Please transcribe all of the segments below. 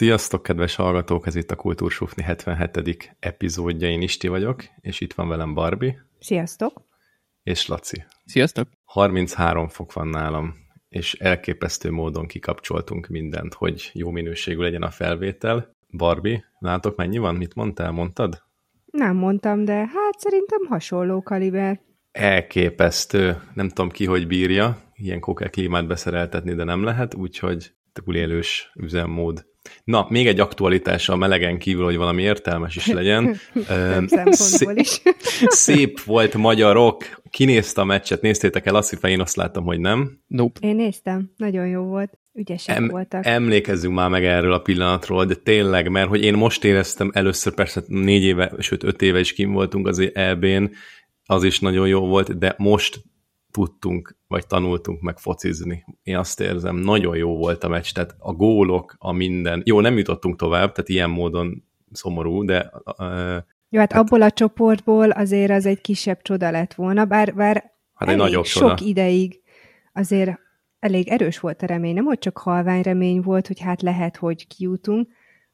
Sziasztok, kedves hallgatók! Ez itt a Kultúrsufni 77. epizódja. Én Isti vagyok, és itt van velem Barbie. Sziasztok! És Laci. Sziasztok! 33 fok van nálam, és elképesztő módon kikapcsoltunk mindent, hogy jó minőségű legyen a felvétel. Barbie, látok mennyi van? Mit mondtál? Mondtad? Nem mondtam, de hát szerintem hasonló kaliber. Elképesztő. Nem tudom ki, hogy bírja. Ilyen koke klímát beszereltetni, de nem lehet, úgyhogy túlélős üzemmód. Na, még egy aktualitás a melegen kívül, hogy valami értelmes is legyen. Szép, is. szép volt magyarok. Kinézte a meccset, néztétek el azt, hogy én azt láttam, hogy nem. Nope. Én néztem, nagyon jó volt. Ügyesek em, voltak. Emlékezzünk már meg erről a pillanatról, de tényleg, mert hogy én most éreztem először, persze négy éve, sőt öt éve is kim voltunk az EB-n, az is nagyon jó volt, de most tudtunk, vagy tanultunk meg focizni. Én azt érzem, nagyon jó volt a meccs, tehát a gólok, a minden. Jó, nem jutottunk tovább, tehát ilyen módon szomorú, de... Uh, jó, hát, hát abból a csoportból azért az egy kisebb csoda lett volna, bár, bár hát egy nagyobb sok csoda. ideig azért elég erős volt a remény, nem hogy csak halvány remény volt, hogy hát lehet, hogy kijutunk,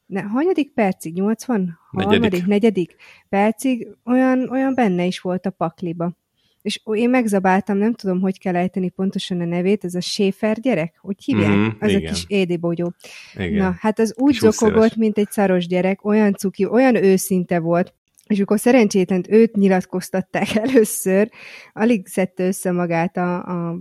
ne, hanyadik percig? 80? Negyedik. Harmadik, negyedik percig olyan, olyan benne is volt a pakliba és én megzabáltam, nem tudom, hogy kell ejteni pontosan a nevét, ez a Schäfer gyerek, hogy hívják? Mm, az igen. a kis édibogyó. Na, hát az úgy zokogott, mint egy szaros gyerek, olyan cuki, olyan őszinte volt, és akkor szerencsétlen őt nyilatkoztatták először, alig szedte össze magát a, a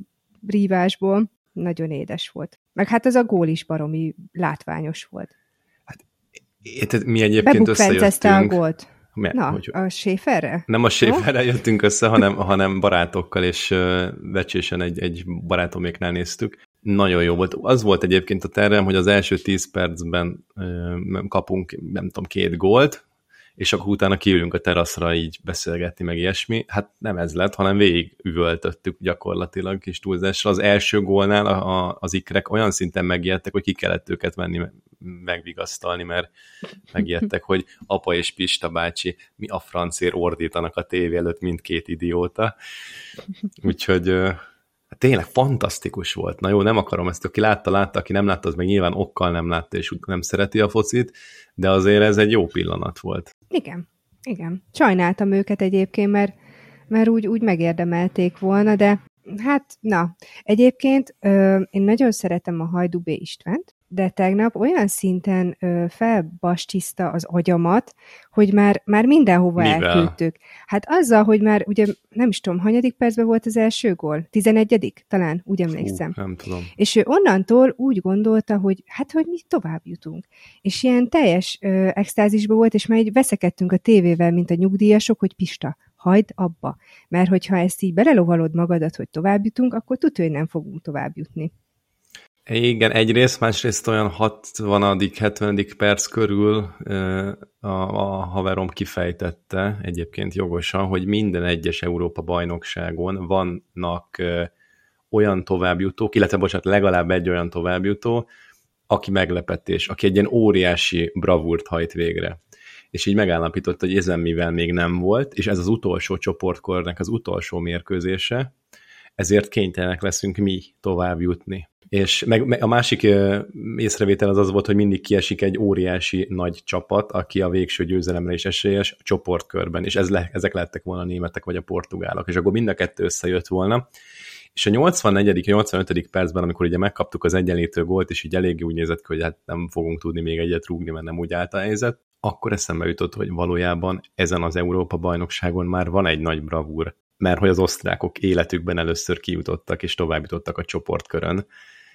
rívásból, nagyon édes volt. Meg hát az a gól is baromi látványos volt. Hát, mi egyébként összejöttünk. a gólt. Na, hogy, a Schaeferre? Nem a Schaeferre no? jöttünk össze, hanem, hanem barátokkal, és uh, vecsésen egy, egy barátoméknál néztük. Nagyon jó volt. Az volt egyébként a tervem, hogy az első 10 percben uh, kapunk, nem tudom, két gólt, és akkor utána kiülünk a teraszra így beszélgetni, meg ilyesmi. Hát nem ez lett, hanem végig üvöltöttük gyakorlatilag kis túlzásra. Az első gólnál a, a, az ikrek olyan szinten megijedtek, hogy ki kellett őket venni, megvigasztalni, mert megijedtek, hogy apa és Pista bácsi mi a francér ordítanak a tévé előtt mindkét idióta. Úgyhogy hát tényleg fantasztikus volt. Na jó, nem akarom ezt, aki látta, látta, aki nem látta, az meg nyilván okkal nem látta, és nem szereti a focit, de azért ez egy jó pillanat volt. Igen, igen. Sajnáltam őket egyébként, mert, mert úgy, úgy megérdemelték volna, de hát na, egyébként ö, én nagyon szeretem a Hajdú B. Istvánt, de tegnap olyan szinten ö, felbastiszta az agyamat, hogy már, már mindenhova Mivel? elküldtük. Hát azzal, hogy már ugye nem is tudom, hanyadik percben volt az első gól? Tizenegyedik? Talán, úgy emlékszem. Hú, nem tudom. És ő onnantól úgy gondolta, hogy hát, hogy mi tovább jutunk. És ilyen teljes ö, extázisban volt, és már így veszekedtünk a tévével, mint a nyugdíjasok, hogy Pista, hagyd abba. Mert hogyha ezt így belelovalod magadat, hogy tovább jutunk, akkor tudja, hogy nem fogunk tovább jutni. Igen, egyrészt, másrészt olyan 60 70 perc körül a, a haverom kifejtette, egyébként jogosan, hogy minden egyes Európa bajnokságon vannak olyan továbbjutók, illetve bocsánat, legalább egy olyan továbbjutó, aki meglepetés, aki egy ilyen óriási bravúrt hajt végre. És így megállapította, hogy ezen mivel még nem volt, és ez az utolsó csoportkornak az utolsó mérkőzése, ezért kénytelenek leszünk mi tovább jutni. És meg, meg a másik észrevétel az az volt, hogy mindig kiesik egy óriási nagy csapat, aki a végső győzelemre is esélyes a csoportkörben, és ez le, ezek lettek volna a németek vagy a portugálok, és akkor mind a kettő összejött volna. És a 84. 85. percben, amikor ugye megkaptuk az egyenlítő gólt, és így eléggé úgy nézett ki, hogy hát nem fogunk tudni még egyet rúgni, mert nem úgy állt a helyzet, akkor eszembe jutott, hogy valójában ezen az Európa bajnokságon már van egy nagy bravúr, mert hogy az osztrákok életükben először kijutottak és tovább jutottak a csoportkörön,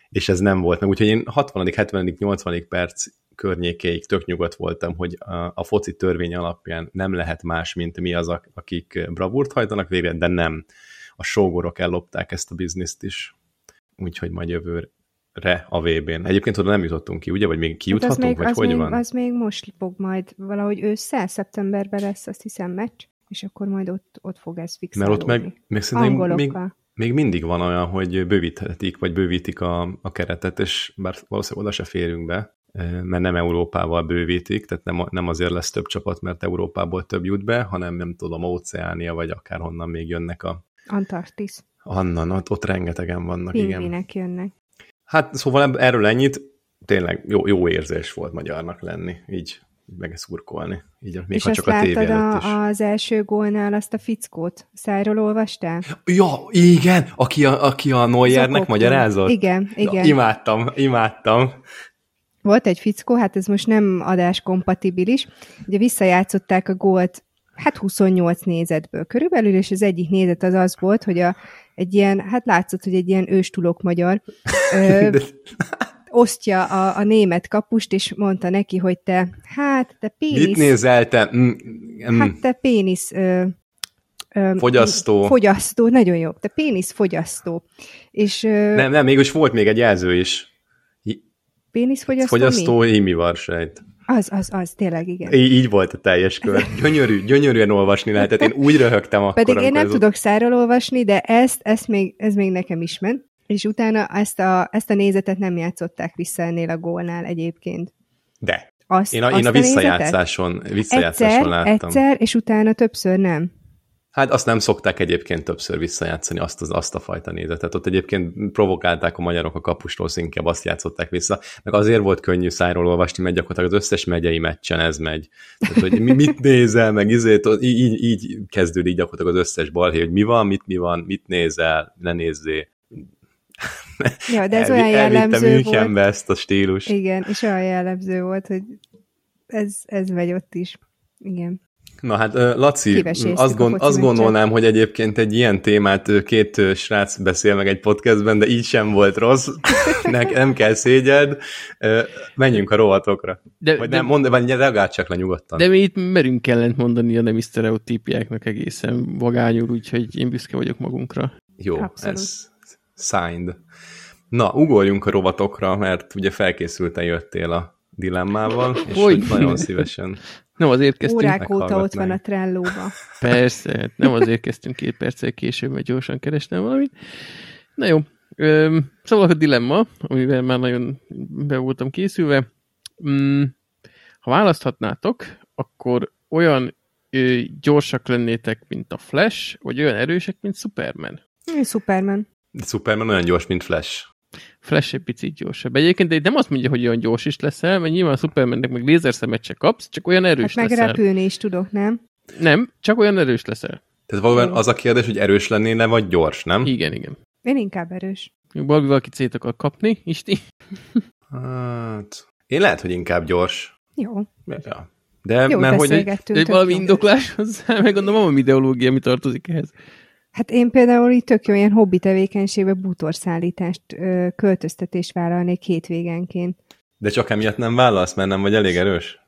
és ez nem volt meg. Úgyhogy én 60., 70., 80. perc környékéig tök nyugodt voltam, hogy a, a foci törvény alapján nem lehet más, mint mi az, akik bravúrt hajtanak végre, de nem. A sógorok ellopták ezt a bizniszt is. Úgyhogy majd jövőre a VB-n. Egyébként oda nem jutottunk ki, ugye? Vagy még kijuthatunk, hát még, vagy hogy még, van? Az még most fog majd valahogy ősszel, szeptemberben lesz, azt hiszem, meccs, és akkor majd ott, ott fog ez fixálódni. Mert ott meg, meg szerintem még, még mindig van olyan, hogy bővíthetik, vagy bővítik a, a keretet, és bár valószínűleg oda se férünk be, mert nem Európával bővítik, tehát nem, nem azért lesz több csapat, mert Európából több jut be, hanem nem tudom, Óceánia, vagy akárhonnan még jönnek a... Antarktisz. Annan, ott, ott rengetegen vannak, Pingvinek igen. jönnek. Hát szóval erről ennyit. tényleg jó, jó érzés volt magyarnak lenni, így megszurkolni. Így, még És ha csak a tévé a, is. az első gólnál azt a fickót? Szájról olvastál? Ja, igen, aki a, aki a Neuernek magyarázott? Igen, igen. Ja, imádtam, imádtam. Volt egy fickó, hát ez most nem adás kompatibilis, ugye visszajátszották a gólt hát 28 nézetből körülbelül, és az egyik nézet az az volt, hogy a, egy ilyen, hát látszott, hogy egy ilyen őstulok magyar ö, osztja a, a német kapust, és mondta neki, hogy te, hát te pénisz... Mit nézel te? Mm, mm. Hát te pénisz... Ö, ö, fogyasztó. Fogyasztó, nagyon jó. Te pénisz fogyasztó. És, ö, nem, nem, mégis volt még egy jelző is. Péniszfogyasztó Fogyasztó mi? émi varsejt. Az, az, az, tényleg, igen. Így, így volt a teljes kör. Gyönyörű, gyönyörűen olvasni lehetett. Én úgy röhögtem akkor, Pedig én nem tudok száról olvasni, de ezt, ezt még, ez még nekem is ment. És utána ezt a, ezt a nézetet nem játszották vissza ennél a gólnál egyébként. De. Azt, én a, azt én a visszajátszáson, visszajátszáson egyszer, láttam. Egyszer, és utána többször nem. Hát azt nem szokták egyébként többször visszajátszani, azt, az, azt a fajta nézetet. Ott egyébként provokálták a magyarok a kapustól, inkább azt játszották vissza. Meg azért volt könnyű szájról olvasni, mert gyakorlatilag az összes megyei meccsen ez megy. Tehát, hogy mit nézel, meg izét, így, így, így kezdődik gyakorlatilag az összes balhé, hogy mi van, mit mi van, mit nézel, ne nézzé. Ja, de ez Elvi, olyan jellemző volt. ezt a stílus. Igen, és olyan jellemző volt, hogy ez, ez megy ott is. Igen. Na hát, Laci, azt, gond, azt gondolnám, hogy egyébként egy ilyen témát két srác beszél meg egy podcastben, de így sem volt rossz, ne, nem kell szégyed, menjünk a rovatokra. De, vagy de, nem, mondd, vagy reagálj csak le nyugodtan. De mi itt merünk kellent mondani a nemi sztereotípiáknak egészen vagányul, úgyhogy én büszke vagyok magunkra. Jó, Abszolút. ez signed. Na, ugorjunk a rovatokra, mert ugye felkészülten jöttél a dilemmával, és hogy nagyon szívesen nem azért kezdtünk... Órák óta ott van a trellóba. Persze, hát nem azért kezdtünk két perccel később, mert gyorsan kerestem valamit. Na jó, szóval a dilemma, amivel már nagyon be voltam készülve. Mm, ha választhatnátok, akkor olyan gyorsak lennétek, mint a Flash, vagy olyan erősek, mint Superman? Superman. Superman olyan gyors, mint Flash. Flash egy picit gyorsabb. Egyébként de nem azt mondja, hogy olyan gyors is leszel, mert nyilván a Supermannek meg lézerszemet se kapsz, csak olyan erős hát meg leszel. repülni is tudok, nem? Nem, csak olyan erős leszel. Tehát valóban az a kérdés, hogy erős lennél, vagy gyors, nem? Igen, igen. Én inkább erős. Balbi valaki szét akar kapni, Isti? Hát, én lehet, hogy inkább gyors. Jó. Ja. De, Jó, mert hogy... De valami indoklás hozzá, meg gondolom, van ideológia, mi tartozik ehhez. Hát én például így tök jó ilyen hobbi tevékenységbe bútorszállítást, költöztetést vállalnék hétvégenként. De csak emiatt nem válasz, mert nem vagy elég erős?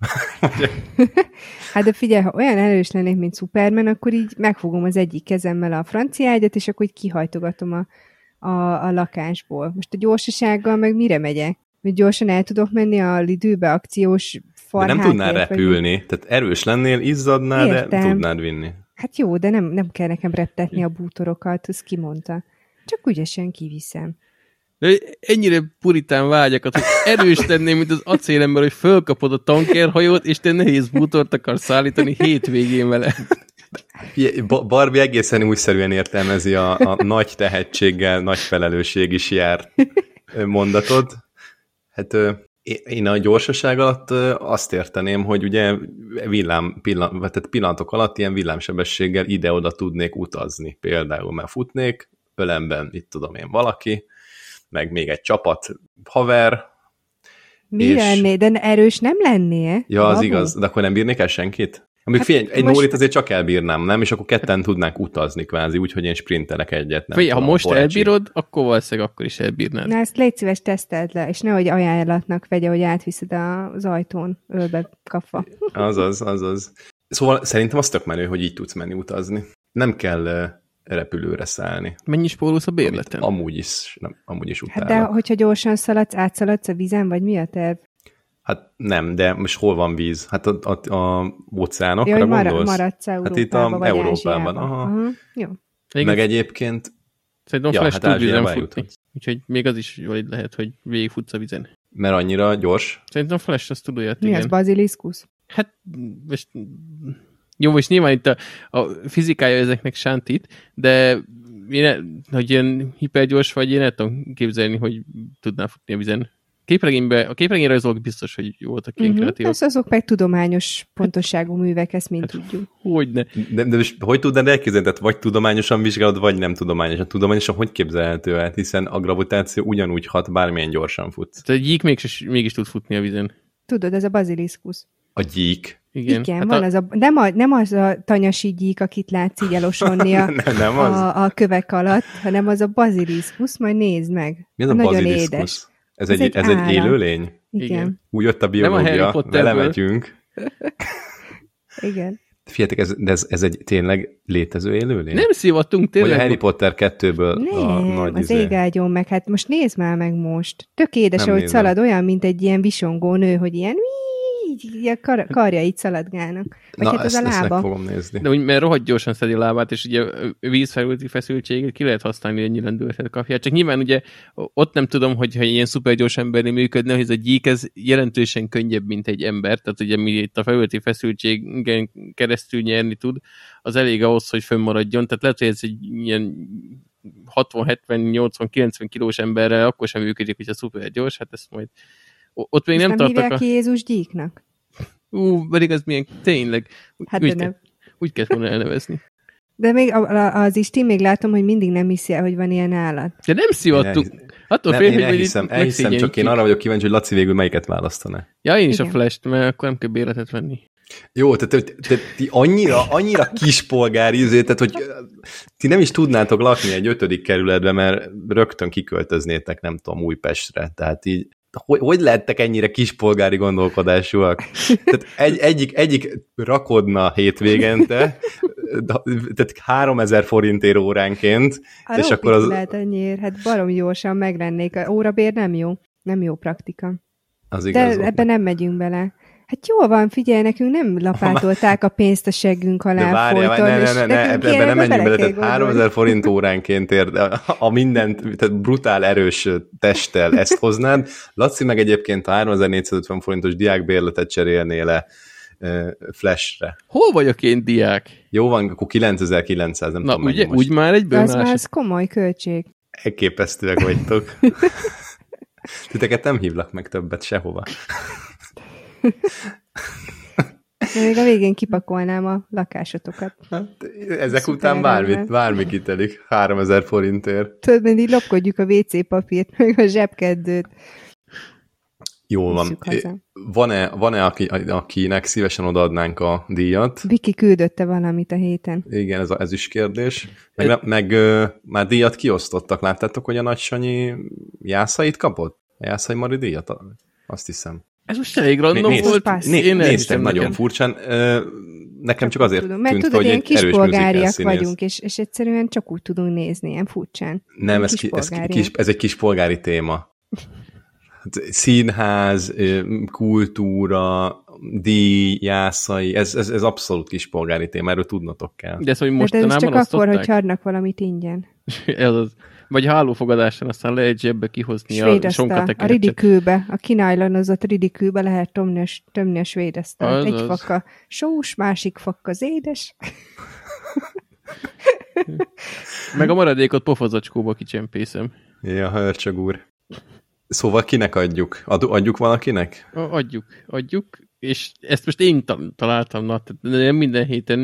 hát de figyelj, ha olyan erős lennék, mint Superman, akkor így megfogom az egyik kezemmel a francia ágyat, és akkor így kihajtogatom a, a, a lakásból. Most a gyorsasággal meg mire megyek? Hogy gyorsan el tudok menni a Lidőbe akciós farhát. De nem tudnál repülni. Vagy... Tehát erős lennél, izzadnál, Értem. de tudnád vinni. Hát jó, de nem, nem kell nekem reptetni a bútorokat, ezt kimondta. Csak ügyesen kiviszem. De ennyire puritán vágyakat, hogy erős lenném, mint az acélember, hogy fölkapod a tankerhajót, és te nehéz bútort akarsz szállítani hétvégén vele. Barbie egészen újszerűen értelmezi a, a nagy tehetséggel, nagy felelősség is jár mondatod. Hát én a gyorsaság alatt azt érteném, hogy ugye villám, pillan, tehát pillanatok alatt ilyen villámsebességgel ide-oda tudnék utazni. Például, mert futnék, ölemben, itt tudom én, valaki, meg még egy csapat haver. Mi és... lenné? De erős nem lennél? Ja, az Babu? igaz. De akkor nem bírnék el senkit? Amíg hát figyelj, egy most... nórit azért csak elbírnám, nem? És akkor ketten tudnánk utazni kvázi, úgyhogy én sprintelek egyet. Nem figyelj, ha most elbírod, akkor valószínűleg akkor is elbírnád. Na ezt légy szíves, teszteld le, és nehogy ajánlatnak vegye, hogy átviszed az ajtón ölbe kapva. Azaz, azaz. Szóval szerintem az tök menő, hogy így tudsz menni utazni. Nem kell repülőre szállni. Mennyi spórolsz a bérleten? Amit amúgy is, nem, amúgy is utána. Hát de hogyha gyorsan szaladsz, átszaladsz a vízen, vagy mi a terv? Hát nem, de most hol van víz? Hát a, a, a óceánokra ja, gondolsz? maradsz Hát itt a vagy Európában. Aha. Aha. Jó. Meg egyébként... Szerintem a ja, Flash hát tud vízen futni. Úgyhogy még az is valid lehet, hogy végigfutsz a vizen. Mert annyira gyors? Szerintem a Flash azt tud olyat, Mi igen. az baziliszkusz? Hát, most... Jó, most nyilván itt a, a fizikája ezeknek sántít, de én, hogy ilyen hipergyors vagy, én el tudom képzelni, hogy tudnál futni a vizen képregénybe, a képregényrajzolók biztos, hogy voltak ilyen uh-huh. kreatívak. Ez azok meg tudományos pontosságú művek, ezt mind hát, tudjuk. Hogyne. De, de most hogy tudnád elképzelni, tehát vagy tudományosan vizsgálod, vagy nem tudományosan. Tudományosan hogy képzelhető el, hiszen a gravitáció ugyanúgy hat, bármilyen gyorsan fut. Tehát egy gyík mégis, mégis tud futni a vízen. Tudod, ez a baziliszkusz. A gyík? Igen, Igen hát van a... az a, nem, a, nem az a tanyasi gyík, akit látsz így elosonni a, nem, nem az. A, a kövek alatt, hanem az a baziliszkusz, majd nézd meg. Mi az a Nagyon édes. Ez, ez, egy, egy, ez egy élőlény? Igen. Úgy jött a biológia, vele megyünk. Igen. Figyeljetek, ez, de ez, ez egy tényleg létező élőlény? Nem szívattunk tényleg. Vagy a Harry Potter 2-ből nem, a nagy az izé. égágyon meg, hát most nézd már meg most. Tök édes, nem ahogy nézem. szalad, olyan, mint egy ilyen visongó nő, hogy ilyen így, így a kar, így szaladgálnak. Vagy Na, hát ezt, az a lába. Ezt fogom nézni. De úgy, mert rohadt gyorsan szedi a lábát, és ugye vízfelületi feszültséget ki lehet használni, hogy ennyi lendületet kapja. Csak nyilván ugye ott nem tudom, hogy ha ilyen szuper gyors emberni működne, hogy ez a gyík ez jelentősen könnyebb, mint egy ember. Tehát ugye mi itt a felületi feszültségen keresztül nyerni tud, az elég ahhoz, hogy fönnmaradjon. Tehát lehet, hogy ez egy ilyen 60, 70, 80, 90 kilós emberrel akkor sem működik, hogy a szuper gyors, hát ezt majd ott még nem, nem tartok a... Jézus gyíknak? Ú, pedig az milyen, tényleg. Hát úgy, nem. úgy kellett volna elnevezni. De még az Isti még látom, hogy mindig nem hiszi el, hogy van ilyen állat. De nem szivattuk. Attól fél, én elhiszem, elhiszem csak én arra vagyok kíváncsi, hogy Laci végül melyiket választaná. Ja, én is Igen. a flash mert akkor nem kell béletet venni. Jó, tehát te, te, ti annyira, annyira kispolgári izé, tehát hogy ti nem is tudnátok lakni egy ötödik kerületben, mert rögtön kiköltöznétek, nem tudom, Újpestre. Tehát így hogy, hogy lettek ennyire kispolgári gondolkodásúak? Tehát egy, egyik, egyik rakodna hétvégente, tehát 3000 forintért óránként, a és akkor az... lehet ennyiért, hát barom gyorsan meglennék. A órabér nem jó, nem jó praktika. Az igaz. De ebben nem megyünk bele. Hát jó van, figyelj, nekünk nem lapátolták a pénzt a seggünk alá De várjál, folyton, ne, ne, ne, ne, ebbe, ebbe nem menjünk bele, tehát 3000 forint óránként ér, a mindent, tehát brutál erős testtel ezt hoznád. Laci meg egyébként a 3450 forintos diákbérletet cserélné le Flashre. Hol vagyok én diák? Jó van, akkor 9900, nem Na, tudom ugye, úgy már egy Az már az komoly költség. Elképesztőek vagytok. Titeket nem hívlak meg többet sehova. De még a végén kipakolnám a lakásotokat. Hát, ezek Szuper után bármit, bármi kitelik, 3000 forintért. Tudod, mindig lopkodjuk a WC papírt, meg a zsebkeddőt. Jó van. Van-e, van-e aki, akinek szívesen odaadnánk a díjat? Viki küldötte valamit a héten. Igen, ez, a, ez is kérdés. Meg, meg, meg már díjat kiosztottak. Láttátok, hogy a Nagy Sanyi jászait kapott? A jászai Mari díjat? Azt hiszem. Ez most elég random Nézd, volt. Né, én néztem nagyon nekem. furcsán. Nekem csak azért tudom, mert tűnt, tudod, hogy ilyen kispolgáriak vagyunk, és, és egyszerűen csak úgy tudunk nézni, ilyen furcsán. Nem, ez, ki, ez, kis, ez egy kispolgári téma. Hát, színház, kultúra, díj, jászai, ez, ez, ez abszolút kispolgári téma, erről tudnotok kell. De ez, hogy mostanában De ez csak akkor, hogy adnak valamit ingyen. ez az. Vagy hálófogadáson aztán lehet zsebbe kihozni a sonkatekercset. A ridikülbe, a kinájlanozott ridikülbe lehet tömni a, tömni a svédesztát. Egy az. fakka sós, másik fakka az édes. Meg a maradékot pofazacskóba kicsempészem. Ja, hörcsög úr. Szóval kinek adjuk? Ad, adjuk valakinek? Adjuk, adjuk, és ezt most én találtam, na, nem minden héten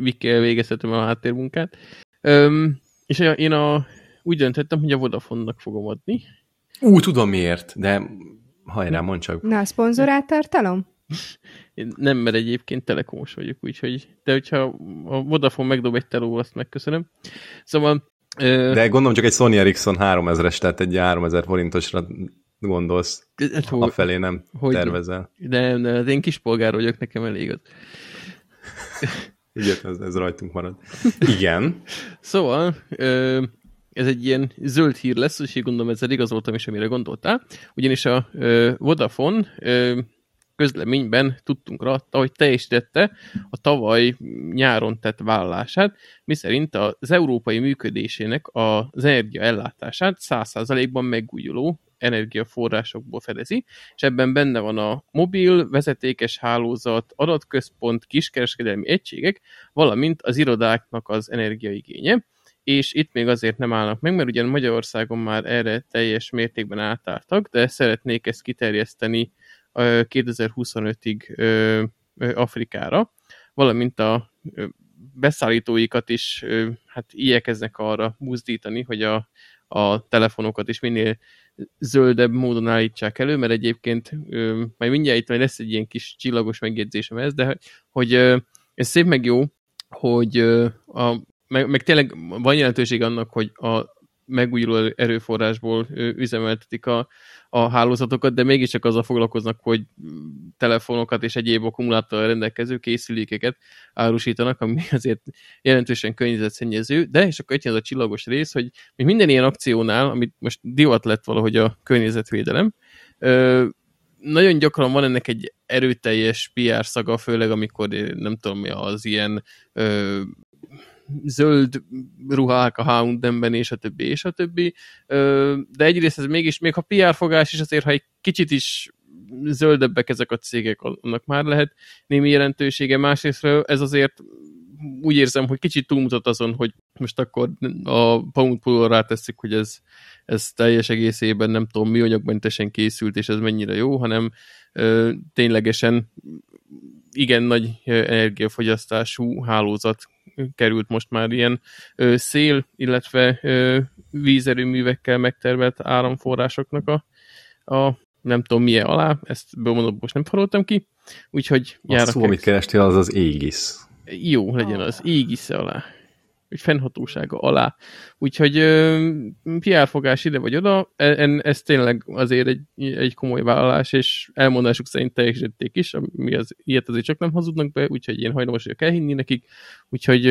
Vikkel végezhetem a háttérmunkát. Öm, és én a úgy döntöttem, hogy a Vodafone-nak fogom adni. Ú, tudom miért, de hajrá, mondd csak. Na, a szponzorát tartalom? Én nem, mert egyébként telekomos vagyok, úgyhogy, de hogyha a Vodafone megdob egy teló, azt megköszönöm. Szóval... De gondolom csak egy Sony Ericsson 3000-es, tehát egy 3000 forintosra gondolsz. A felé nem hogy, tervezel. De, de az én kispolgár vagyok, nekem elég az. Igen, ez, ez rajtunk marad. Igen. Szóval, ö, ez egy ilyen zöld hír lesz, és így gondolom ezzel igazoltam is, amire gondoltál. Ugyanis a ö, Vodafone ö, közleményben tudtunk rá, hogy teljesítette a tavaly nyáron tett vállalását, miszerint az európai működésének az energiaellátását 100%-ban megújuló energiaforrásokból fedezi, és ebben benne van a mobil, vezetékes hálózat, adatközpont, kiskereskedelmi egységek, valamint az irodáknak az energiaigénye, és itt még azért nem állnak meg, mert ugyan Magyarországon már erre teljes mértékben átártak, de szeretnék ezt kiterjeszteni 2025-ig Afrikára, valamint a beszállítóikat is hát igyekeznek arra buzdítani, hogy a, a telefonokat is minél zöldebb módon állítsák elő, mert egyébként majd mindjárt itt lesz egy ilyen kis csillagos megjegyzésem ez, de hogy ez szép meg jó, hogy a, meg, meg tényleg van jelentőség annak, hogy a megújuló erőforrásból üzemeltetik a, a hálózatokat, de mégiscsak azzal foglalkoznak, hogy telefonokat és egyéb akkumulátorral rendelkező készülékeket árusítanak, ami azért jelentősen környezetszennyező, de és akkor itt a csillagos rész, hogy minden ilyen akciónál, amit most divat lett valahogy a környezetvédelem, nagyon gyakran van ennek egy erőteljes PR szaga, főleg amikor nem tudom mi az ilyen ö, zöld ruhák a H&M-ben, és a többi, és a többi. De egyrészt ez mégis, még ha PR fogás is azért, ha egy kicsit is zöldebbek ezek a cégek, annak már lehet némi jelentősége. Másrészt ez azért úgy érzem, hogy kicsit túlmutat azon, hogy most akkor a Pound Pool teszik, hogy ez, ez teljes egészében nem tudom mi anyagmentesen készült, és ez mennyire jó, hanem ö, ténylegesen igen nagy energiafogyasztású hálózat került most már ilyen ö, szél, illetve ö, vízerőművekkel megtervelt áramforrásoknak a, a nem tudom milyen alá, ezt bemondom, most nem faroltam ki, úgyhogy A szó, amit kerestél, az az égisz. Jó, legyen az égisze alá vagy fennhatósága alá. Úgyhogy PR fogás ide vagy oda, e, ez tényleg azért egy, egy komoly vállalás, és elmondásuk szerint teljesítették is, mi az, ilyet azért csak nem hazudnak be, úgyhogy én hajlamos vagyok elhinni nekik, úgyhogy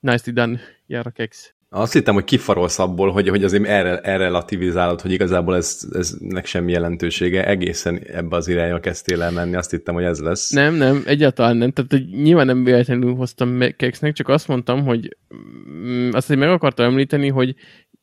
nicely done, jár a kex. Azt hittem, hogy kifarolsz abból, hogy, hogy azért erre, erre relativizálod, hogy igazából ez, eznek semmi jelentősége, egészen ebbe az irányba kezdtél el menni, azt hittem, hogy ez lesz. Nem, nem, egyáltalán nem, tehát hogy nyilván nem véletlenül hoztam Kexnek, csak azt mondtam, hogy mm, azt, hogy meg akartam említeni, hogy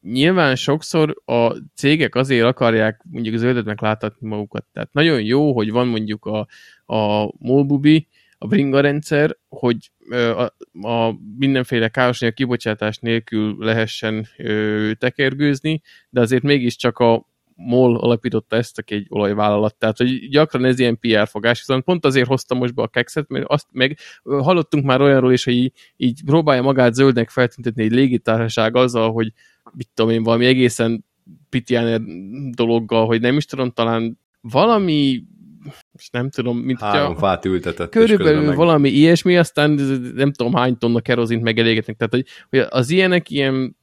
nyilván sokszor a cégek azért akarják mondjuk zöldet megláthatni magukat, tehát nagyon jó, hogy van mondjuk a, a Molbubi, a bringa rendszer, hogy a, a mindenféle károsanyag kibocsátás nélkül lehessen ö, tekergőzni, de azért mégiscsak a MOL alapította ezt, aki egy olajvállalat, tehát hogy gyakran ez ilyen PR fogás, viszont pont azért hoztam most be a kekszet, mert azt meg hallottunk már olyanról is, hogy így, így próbálja magát zöldnek feltüntetni egy légitársaság azzal, hogy mit tudom én, valami egészen Pityaner dologgal, hogy nem is tudom, talán valami most nem tudom, mint Három a, fát ültetett. Körülbelül meg... valami ilyesmi, aztán nem tudom hány tonna kerozint megelégetnek. Tehát, hogy, hogy az ilyenek ilyen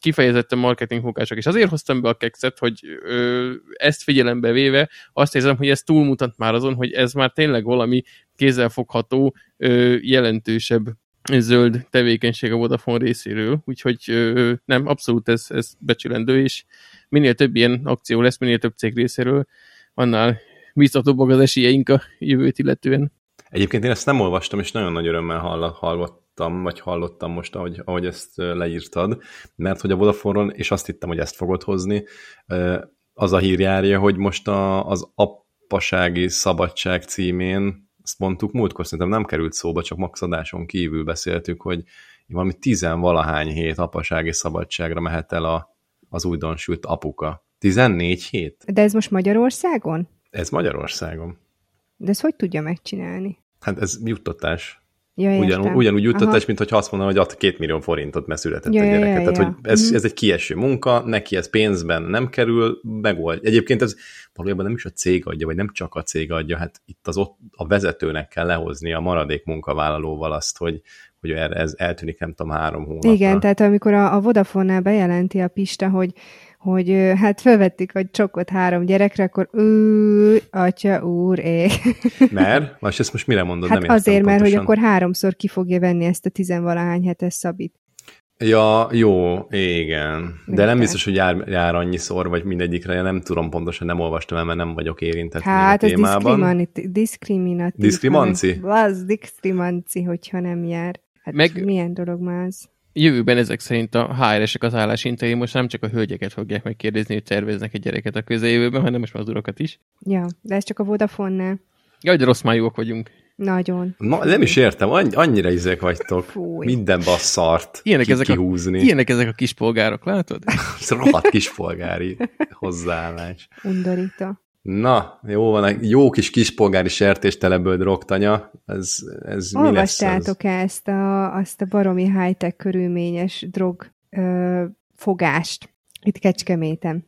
kifejezetten marketing fogások, és azért hoztam be a kekszet, hogy ö, ezt figyelembe véve azt érzem, hogy ez túlmutat már azon, hogy ez már tényleg valami kézzelfogható, ö, jelentősebb zöld tevékenység a Vodafone részéről, úgyhogy ö, nem, abszolút ez, ez becsülendő, és minél több ilyen akció lesz, minél több cég részéről, annál biztatóbbak az esélyeink a jövőt illetően. Egyébként én ezt nem olvastam, és nagyon nagy örömmel hallottam, vagy hallottam most, ahogy, ahogy ezt leírtad, mert hogy a Vodafone-ron, és azt hittem, hogy ezt fogod hozni, az a hír járja, hogy most a, az appasági szabadság címén, ezt mondtuk múltkor, szerintem nem került szóba, csak maxadáson kívül beszéltük, hogy valami tizenvalahány hét apasági szabadságra mehet el a, az újdonsült apuka. 14 hét? De ez most Magyarországon? Ez Magyarországon. De ezt hogy tudja megcsinálni? Hát ez juttatás. Ja, Ugyan, ugyanúgy juttatás, mint hogy azt mondaná, hogy ad két millió forintot, mert született ja, a gyereket. Ja, ja, Tehát, hogy ez, mhm. ez egy kieső munka, neki ez pénzben nem kerül, megold. Egyébként ez valójában nem is a cég adja, vagy nem csak a cég adja, hát itt az ott a vezetőnek kell lehozni a maradék munkavállalóval azt, hogy, hogy erre ez eltűnik, nem tudom, három hónapra. Igen, tehát amikor a, a Vodafone-nál bejelenti a Pista, hogy hogy hát felvettük a csokot három gyerekre, akkor ő, atya, úr, ég. Mert? Most ezt most mire mondod? Hát nem azért, mert hogy akkor háromszor ki fogja venni ezt a tizenvalahány hetes szabit. Ja, jó, igen. De nem biztos, hogy jár, jár annyiszor, vagy mindegyikre, nem tudom pontosan, nem olvastam el, mert nem vagyok érintett hát, a témában. Hát ez diszkriminatív. Diszkrimanci? Az diszkrimanci, hogyha nem jár. Hát Meg... milyen dolog már az? Jövőben ezek szerint a HR-esek az állásintai most nem csak a hölgyeket fogják megkérdezni, hogy terveznek egy gyereket a közeljövőben, hanem most már az urakat is. Ja, de ez csak a Vodafone-nál. Ja, hogy rossz májúak vagyunk. Nagyon. Na, nem is értem, annyira izék vagytok. Fúj. Mindenbe a szart ilyenek ezek kihúzni. A, ilyenek ezek a kispolgárok, látod? Ez rohadt kispolgári hozzáállás. Undorító. Na, jó van, jó kis kispolgári sertésteleböld roktanya, ez, ez mi lesz ez? ezt a, azt a baromi high-tech körülményes drog ö, fogást itt Kecskeméten?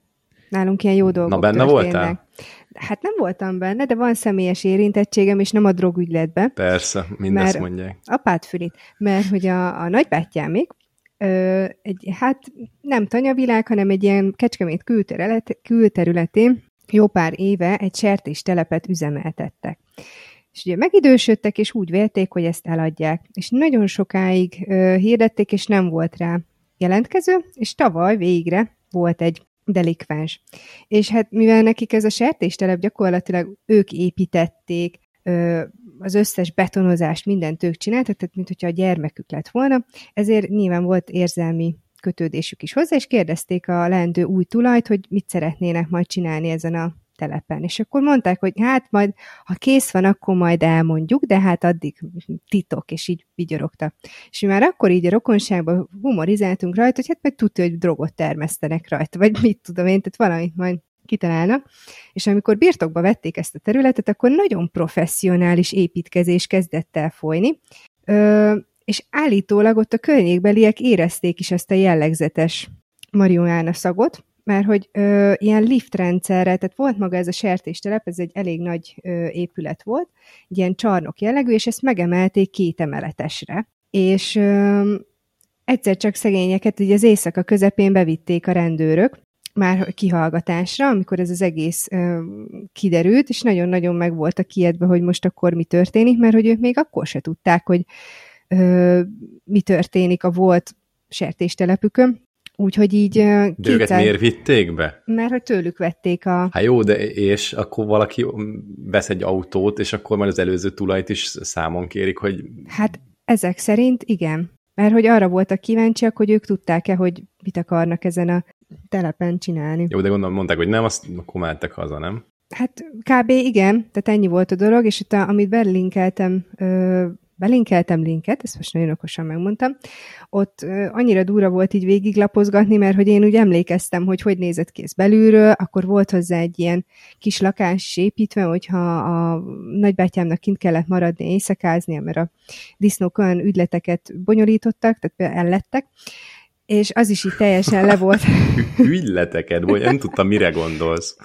Nálunk ilyen jó dolgok Na, benne történnek. voltál? Hát nem voltam benne, de van személyes érintettségem, és nem a drogügyletbe. Persze, mindezt mondják. Apát fülit, mert hogy a, a nagybátyámik, ö, egy, hát nem tanyavilág, hanem egy ilyen kecskemét külterület, külterületén jó pár éve egy sertéstelepet üzemeltettek. És ugye megidősödtek, és úgy vélték, hogy ezt eladják. És nagyon sokáig ö, hirdették, és nem volt rá jelentkező, és tavaly végre volt egy delikvens. És hát mivel nekik ez a sertéstelep gyakorlatilag ők építették, ö, az összes betonozást, mindent ők csináltak, tehát mint hogyha a gyermekük lett volna, ezért nyilván volt érzelmi kötődésük is hozzá, és kérdezték a leendő új tulajt, hogy mit szeretnének majd csinálni ezen a telepen. És akkor mondták, hogy hát majd, ha kész van, akkor majd elmondjuk, de hát addig titok, és így vigyorogta. És mi már akkor így a rokonságban humorizáltunk rajta, hogy hát meg tudja, hogy drogot termesztenek rajta, vagy mit tudom én, tehát valamit majd kitalálnak. És amikor birtokba vették ezt a területet, akkor nagyon professzionális építkezés kezdett el folyni, Ö, és állítólag ott a környékbeliek érezték is ezt a jellegzetes marihuána szagot, mert hogy ö, ilyen liftrendszerre, tehát volt maga ez a sertéstelep, ez egy elég nagy ö, épület volt, egy ilyen csarnok jellegű, és ezt megemelték két emeletesre. És ö, egyszer csak szegényeket ugye az éjszaka közepén bevitték a rendőrök, már kihallgatásra, amikor ez az egész ö, kiderült, és nagyon-nagyon meg voltak kiedve, hogy most akkor mi történik, mert hogy ők még akkor se tudták, hogy mi történik a volt sertéstelepükön. Úgyhogy így... De kétszer... őket miért vitték be? Mert hogy tőlük vették a... Hát jó, de és akkor valaki vesz egy autót, és akkor majd az előző tulajt is számon kérik, hogy... Hát ezek szerint igen. Mert hogy arra voltak kíváncsiak, hogy ők tudták-e, hogy mit akarnak ezen a telepen csinálni. Jó, de gondolom mondták, hogy nem, azt akkor mentek haza, nem? Hát kb. igen, tehát ennyi volt a dolog, és itt a, amit belinkeltem belinkeltem linket, ezt most nagyon okosan megmondtam, ott annyira durva volt így végiglapozgatni, mert hogy én úgy emlékeztem, hogy hogy nézett ki ez belülről, akkor volt hozzá egy ilyen kis lakás építve, hogyha a nagybátyámnak kint kellett maradni éjszakázni, mert a disznók olyan ügyleteket bonyolítottak, tehát ellettek, és az is így teljesen le volt. ügyleteket, vagy nem tudtam, mire gondolsz.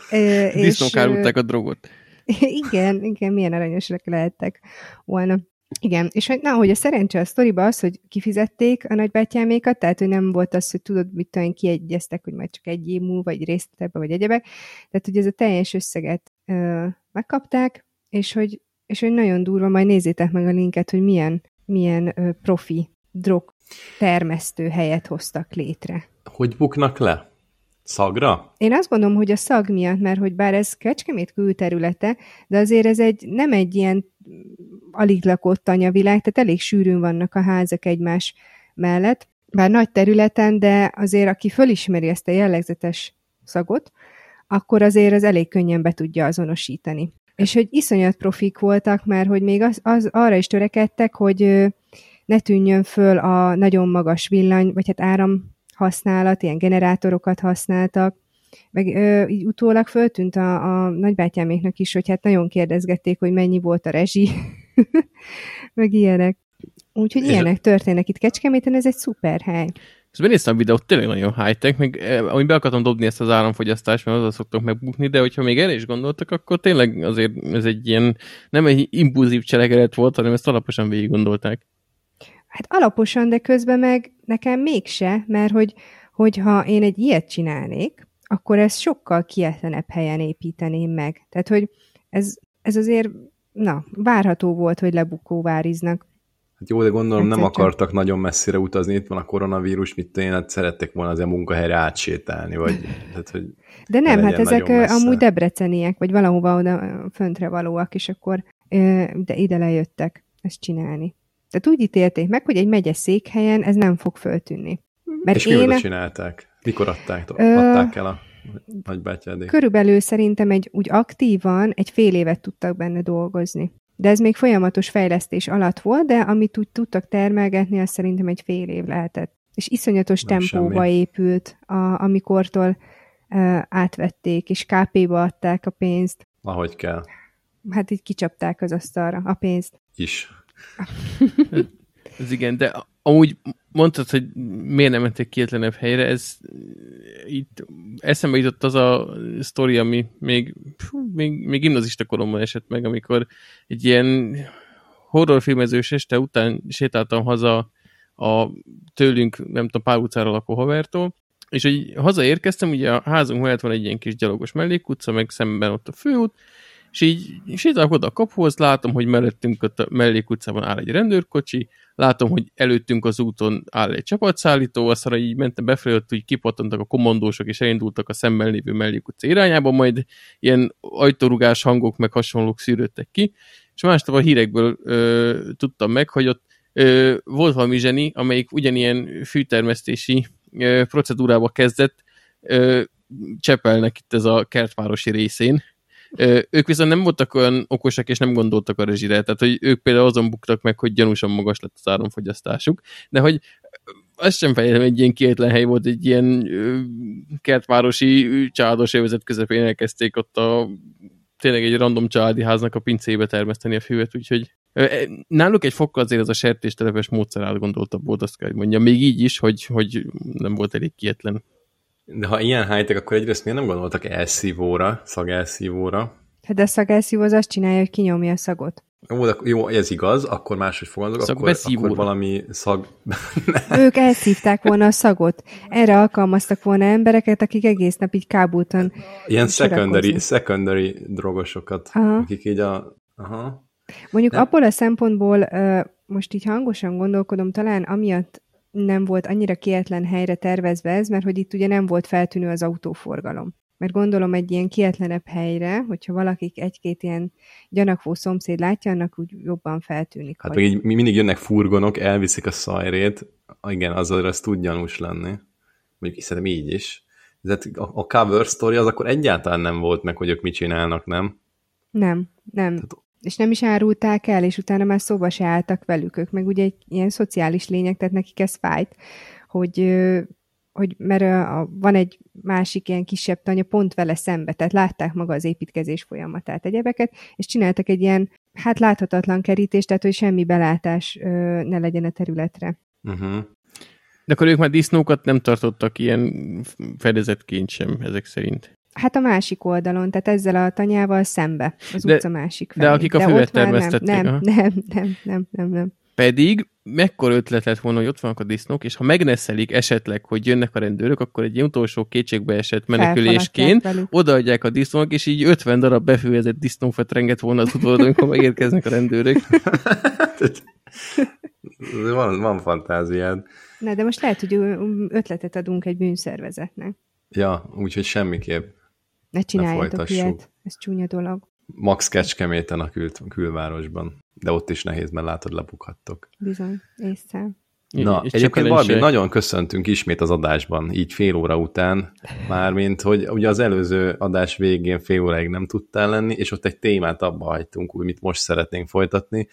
Disznók árulták a drogot. Igen, igen, milyen aranyosak lehettek volna. Igen, és hogy, na, hogy a szerencse a sztoriba az, hogy kifizették a nagybátyámékat, tehát, hogy nem volt az, hogy tudod, mit tudom, kiegyeztek, hogy majd csak egy év múlva, vagy részletebben, vagy egyebek. Tehát, hogy ez a teljes összeget ö, megkapták, és hogy, és hogy nagyon durva, majd nézzétek meg a linket, hogy milyen, milyen ö, profi drog termesztő helyet hoztak létre. Hogy buknak le? Szagra? Én azt gondolom, hogy a szag miatt, mert hogy bár ez Kecskemét külterülete, de azért ez egy, nem egy ilyen alig lakott anyavilág, tehát elég sűrűn vannak a házak egymás mellett, bár nagy területen, de azért aki fölismeri ezt a jellegzetes szagot, akkor azért az elég könnyen be tudja azonosítani. És hogy iszonyat profik voltak, mert hogy még az, az arra is törekedtek, hogy ne tűnjön föl a nagyon magas villany, vagy hát áram használat, ilyen generátorokat használtak, meg ö, így utólag föltűnt a, a nagybátyáméknak is, hogy hát nagyon kérdezgették, hogy mennyi volt a rezsi, meg ilyenek. Úgyhogy ilyenek történnek itt Kecskeméten, ez egy szuper hely. És benéztem a videót, tényleg nagyon high-tech, meg eh, amit be akartam dobni ezt az áramfogyasztást, mert azzal szoktak megbukni, de hogyha még erre is gondoltak, akkor tényleg azért ez egy ilyen, nem egy impulzív cselekedet volt, hanem ezt alaposan végig gondolták. Hát alaposan, de közben meg nekem mégse, mert hogy, hogyha én egy ilyet csinálnék, akkor ezt sokkal kietlenebb helyen építeném meg. Tehát, hogy ez, ez azért, na, várható volt, hogy lebukóváriznak. Hát jó, de gondolom nem akartak nagyon messzire utazni, itt van a koronavírus, mit én hát szerettek volna azért munkahelyre átsétálni, vagy tehát, hogy De nem, hát ezek amúgy debreceniek, vagy valahova oda föntre valóak, és akkor de ide lejöttek ezt csinálni. Tehát úgy ítélték meg, hogy egy megye székhelyen ez nem fog föltűnni. Mert és én... csinálták? Mikor adták, adták el a nagybátyádék? Körülbelül szerintem egy úgy aktívan egy fél évet tudtak benne dolgozni. de ez még folyamatos fejlesztés alatt volt, de amit úgy tudtak termelgetni, az szerintem egy fél év lehetett. És iszonyatos Nem tempóba semmi. épült, a, amikortól uh, átvették, és KP-ba adták a pénzt. Ahogy kell. Hát így kicsapták az asztalra a pénzt. Is. ez igen, de amúgy mondtad, hogy miért nem mentek kietlenebb helyre, ez itt eszembe jutott az a sztori, ami még, pfú, még, még gimnazista koromban esett meg, amikor egy ilyen horrorfilmezős este után sétáltam haza a tőlünk, nem tudom, pár utcára lakó havertól, és hogy hazaérkeztem, ugye a házunk mellett van egy ilyen kis gyalogos mellékutca, meg szemben ott a főút, és így sétálok oda a kapuhoz, látom, hogy mellettünk a mellékutcában áll egy rendőrkocsi, látom, hogy előttünk az úton áll egy csapatszállító, aztán így mentem befelé, hogy kipattantak a kommandósok, és elindultak a szemmel lévő mellékutca irányába, majd ilyen ajtórugás hangok meg hasonlók szűrődtek ki, és másnap a hírekből ö, tudtam meg, hogy ott ö, volt valami zseni, amelyik ugyanilyen fűtermesztési ö, procedúrába kezdett, ö, Csepelnek itt ez a kertvárosi részén, ők viszont nem voltak olyan okosak, és nem gondoltak a rezsire, tehát hogy ők például azon buktak meg, hogy gyanúsan magas lett az áramfogyasztásuk, de hogy azt sem fejlem, egy ilyen kietlen hely volt, egy ilyen kertvárosi családos évezet közepén elkezdték ott a tényleg egy random családi háznak a pincébe termeszteni a füvet, úgyhogy e, náluk egy fokkal azért az a sertéstelepes módszer átgondoltabb volt, azt kell, hogy mondjam, még így is, hogy, hogy nem volt elég kietlen. De ha ilyen high akkor egyrészt miért nem gondoltak elszívóra, szagelszívóra? Hát de a szagelszívó az azt csinálja, hogy kinyomja a szagot. Jó, de jó, ez igaz, akkor máshogy fogalmazok, akkor, akkor valami szag... ők elszívták volna a szagot. Erre alkalmaztak volna embereket, akik egész nap így kábultan Ilyen secondary, secondary drogosokat, Aha. akik így a... Aha. Mondjuk nem. abból a szempontból most így hangosan gondolkodom, talán amiatt nem volt annyira kietlen helyre tervezve ez, mert hogy itt ugye nem volt feltűnő az autóforgalom. Mert gondolom egy ilyen kietlenebb helyre, hogyha valakik egy-két ilyen gyanakvó szomszéd látja, annak úgy jobban feltűnik. Hát hogy... meg így mindig jönnek furgonok, elviszik a szajrét, igen, azzal az tud gyanús lenni. Mondjuk szerintem így is. De a cover story az akkor egyáltalán nem volt meg, hogy ők mit csinálnak, nem? Nem, nem. Tehát és nem is árulták el, és utána már szóba se álltak velük. Ők meg ugye egy ilyen szociális lények, tehát nekik ez fájt, hogy, hogy mert a, van egy másik ilyen kisebb tanya pont vele szembe, tehát látták maga az építkezés folyamatát, egyebeket, és csináltak egy ilyen, hát láthatatlan kerítést, tehát hogy semmi belátás ö, ne legyen a területre. Uh-huh. De akkor ők már disznókat nem tartottak ilyen fedezetként sem, ezek szerint. Hát a másik oldalon, tehát ezzel a tanyával szembe, az de, utca másik felé. De akik a de füvet termesztették. Nem, nem, nem, nem, nem, nem, nem. Pedig mekkora ötlet lett volna, hogy ott vannak a disznók, és ha megneszelik esetleg, hogy jönnek a rendőrök, akkor egy utolsó kétségbe esett menekülésként odaadják a disznók, és így 50 darab befőzett disznófet renget volna az utódon, amikor megérkeznek a rendőrök. van, van fantáziád. Na, de most lehet, hogy ötletet adunk egy bűnszervezetnek. Ja, úgyhogy semmiképp. Ne csináljatok ne ilyet, ez csúnya dolog. Max Kecskeméten a kül külvárosban, de ott is nehéz, mert látod, lebukhattok. Bizony, észre. Na, és egyébként valami nagyon köszöntünk ismét az adásban, így fél óra után, mármint, hogy ugye az előző adás végén fél óráig nem tudtál lenni, és ott egy témát abba hagytunk, úgy, mit most szeretnénk folytatni.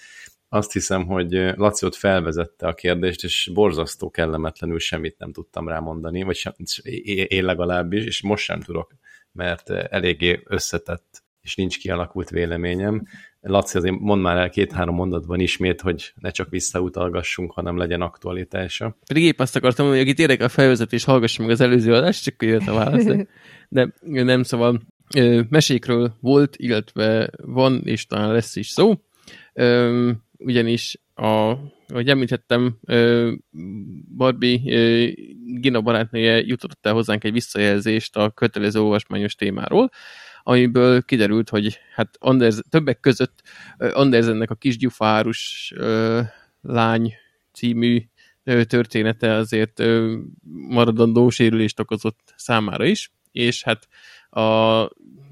Azt hiszem, hogy Laci ott felvezette a kérdést, és borzasztó kellemetlenül semmit nem tudtam rámondani, vagy sem, én legalábbis, és most sem tudok mert eh, eléggé összetett, és nincs kialakult véleményem. Laci, azért mond már el két-három mondatban ismét, hogy ne csak visszautalgassunk, hanem legyen aktualitása. Pedig épp azt akartam mondani, hogy akit érdekel a felvezetés, hallgassa meg az előző adást, csak jött a válasz. De, de nem, szóval mesékről volt, illetve van, és talán lesz is szó. Ugyanis a ahogy említettem, Barbie Gina barátnője jutott el hozzánk egy visszajelzést a kötelező olvasmányos témáról, amiből kiderült, hogy hát Anders, többek között Andersennek a kisgyufárus lány című története azért maradandó sérülést okozott számára is, és hát a,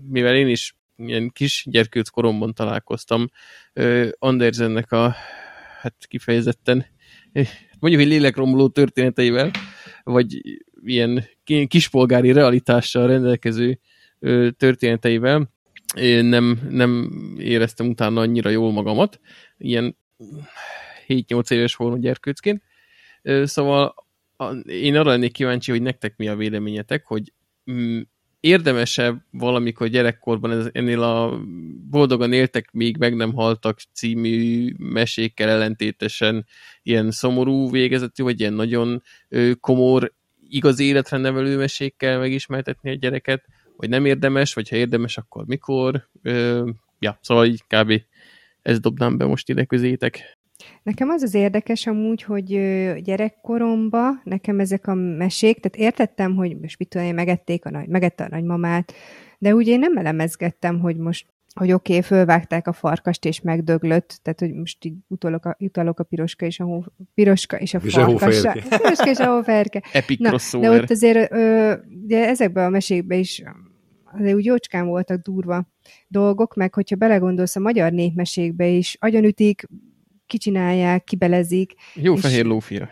mivel én is ilyen kis gyerkőc koromban találkoztam Andersennek a hát kifejezetten mondjuk egy lélekromló történeteivel, vagy ilyen kispolgári realitással rendelkező történeteivel, én nem, nem éreztem utána annyira jól magamat, ilyen 7-8 éves volna gyerkőcként. Szóval én arra lennék kíváncsi, hogy nektek mi a véleményetek, hogy mm, érdemesebb valamikor gyerekkorban ez, ennél a boldogan éltek, még meg nem haltak című mesékkel ellentétesen ilyen szomorú végezetű, vagy ilyen nagyon komor, igaz életre nevelő mesékkel megismertetni a gyereket, vagy nem érdemes, vagy ha érdemes, akkor mikor. Ö, ja, szóval így kb. ezt dobnám be most ide közétek. Nekem az az érdekes amúgy, hogy gyerekkoromban nekem ezek a mesék, tehát értettem, hogy most mit tudom én, megették a nagy, megette a nagymamát, de ugye én nem elemezgettem, hogy most hogy oké, okay, fölvágták a farkast és megdöglött, tehát hogy most így utalok a, utalok a piroska és a, hó, piroska és a farkasra. Piroska és a hóferke. Epic Na, De ott azért ö, ugye ezekben a mesékben is azért úgy jócskán voltak durva dolgok, meg hogyha belegondolsz a magyar népmesékbe is, agyonütik, kicsinálják, kibelezik. Jó és, fehér lófia.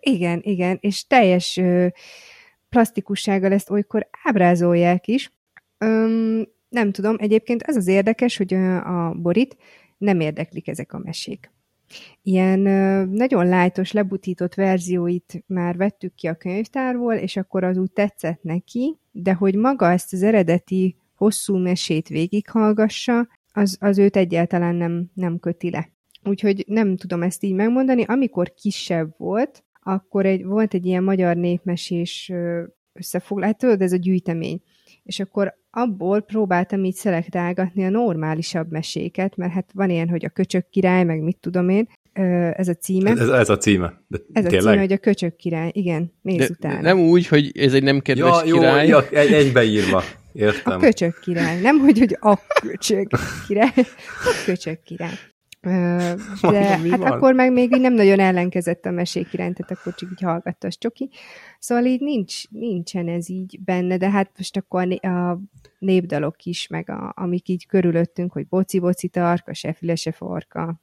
Igen, igen, és teljes ö, plastikussággal ezt olykor ábrázolják is. Öm, nem tudom, egyébként ez az érdekes, hogy a Borit nem érdeklik ezek a mesék. Ilyen ö, nagyon lájtos, lebutított verzióit már vettük ki a könyvtárból, és akkor az úgy tetszett neki, de hogy maga ezt az eredeti hosszú mesét végighallgassa, az, az őt egyáltalán nem, nem köti le. Úgyhogy nem tudom ezt így megmondani. Amikor kisebb volt, akkor egy, volt egy ilyen magyar népmesés összefoglalás, hát tudod, ez a gyűjtemény. És akkor abból próbáltam így szelektálgatni a normálisabb meséket, mert hát van ilyen, hogy a köcsök király, meg mit tudom én, ez a címe. Ez, ez a címe. De ez tényleg? a címe, hogy a köcsök király. Igen, nézz De utána. Nem úgy, hogy ez egy nem kedves ja, jó, király. Ja, egy, egybeírva. Értem. A köcsök király. Nem, hogy, hogy a köcsök király. A köcsök király. De hát van? akkor meg még így nem nagyon ellenkezett a mesék iránt, tehát akkor csak így hallgatta a csoki. Szóval így nincs, nincsen ez így benne, de hát most akkor a népdalok is, meg a, amik így körülöttünk, hogy boci-boci tarka, se füle, se forka,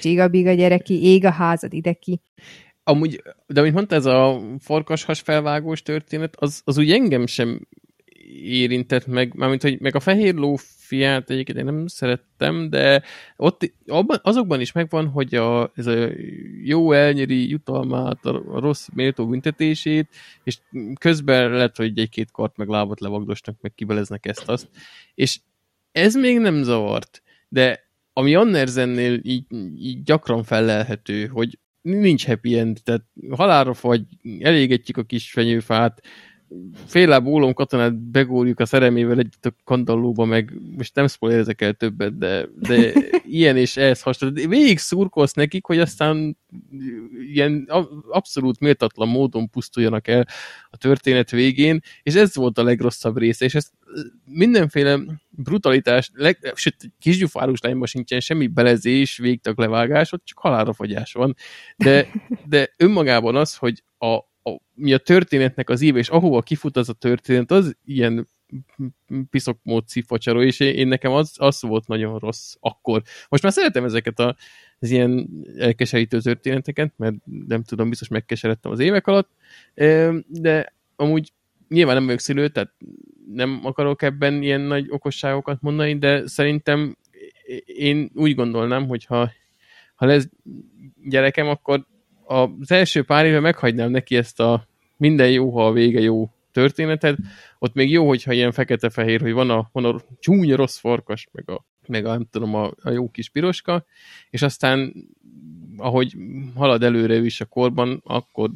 csiga-biga gyereki, ég a házad ide ki. Amúgy, de amit mondta, ez a farkashas felvágós történet, az, az úgy engem sem érintett meg, mármint, hogy meg a fehér ló fiát egyébként én nem szerettem, de ott abban, azokban is megvan, hogy a, ez a jó elnyeri jutalmát, a, a rossz méltó büntetését, és közben lehet, hogy egy-két kart meg lábat levagdosnak, meg kibeleznek ezt-azt, és ez még nem zavart, de ami Andersennél így, így gyakran felelhető, hogy nincs happy end, tehát halálra fagy, elégetjük a kis fenyőfát, félább ólom katonát begórjuk a szeremével együtt a kandallóba, meg most nem spoilerezek el többet, de, de ilyen és ehhez hasonló. Végig szurkolsz nekik, hogy aztán ilyen abszolút méltatlan módon pusztuljanak el a történet végén, és ez volt a legrosszabb része, és ez mindenféle brutalitás, leg, sőt, kisgyufárus lányban sincsen semmi belezés, végtag levágás, ott csak halálra fogyás van. De, de önmagában az, hogy a, mi a történetnek az íve, és ahova kifut az a történet, az ilyen piszokmód facsaró, és én, én nekem az, az volt nagyon rossz akkor. Most már szeretem ezeket a, az ilyen elkeserítő történeteket, mert nem tudom, biztos megkeseredtem az évek alatt, de amúgy nyilván nem vagyok szülő, tehát nem akarok ebben ilyen nagy okosságokat mondani, de szerintem én úgy gondolnám, hogy ha, ha lesz gyerekem, akkor az első pár éve meghagynám neki ezt a minden jó, ha a vége jó történetet, ott még jó, hogyha ilyen fekete-fehér, hogy van a, van a csúnya rossz farkas, meg a, meg a nem tudom, a, a jó kis piroska, és aztán ahogy halad előre is a korban, akkor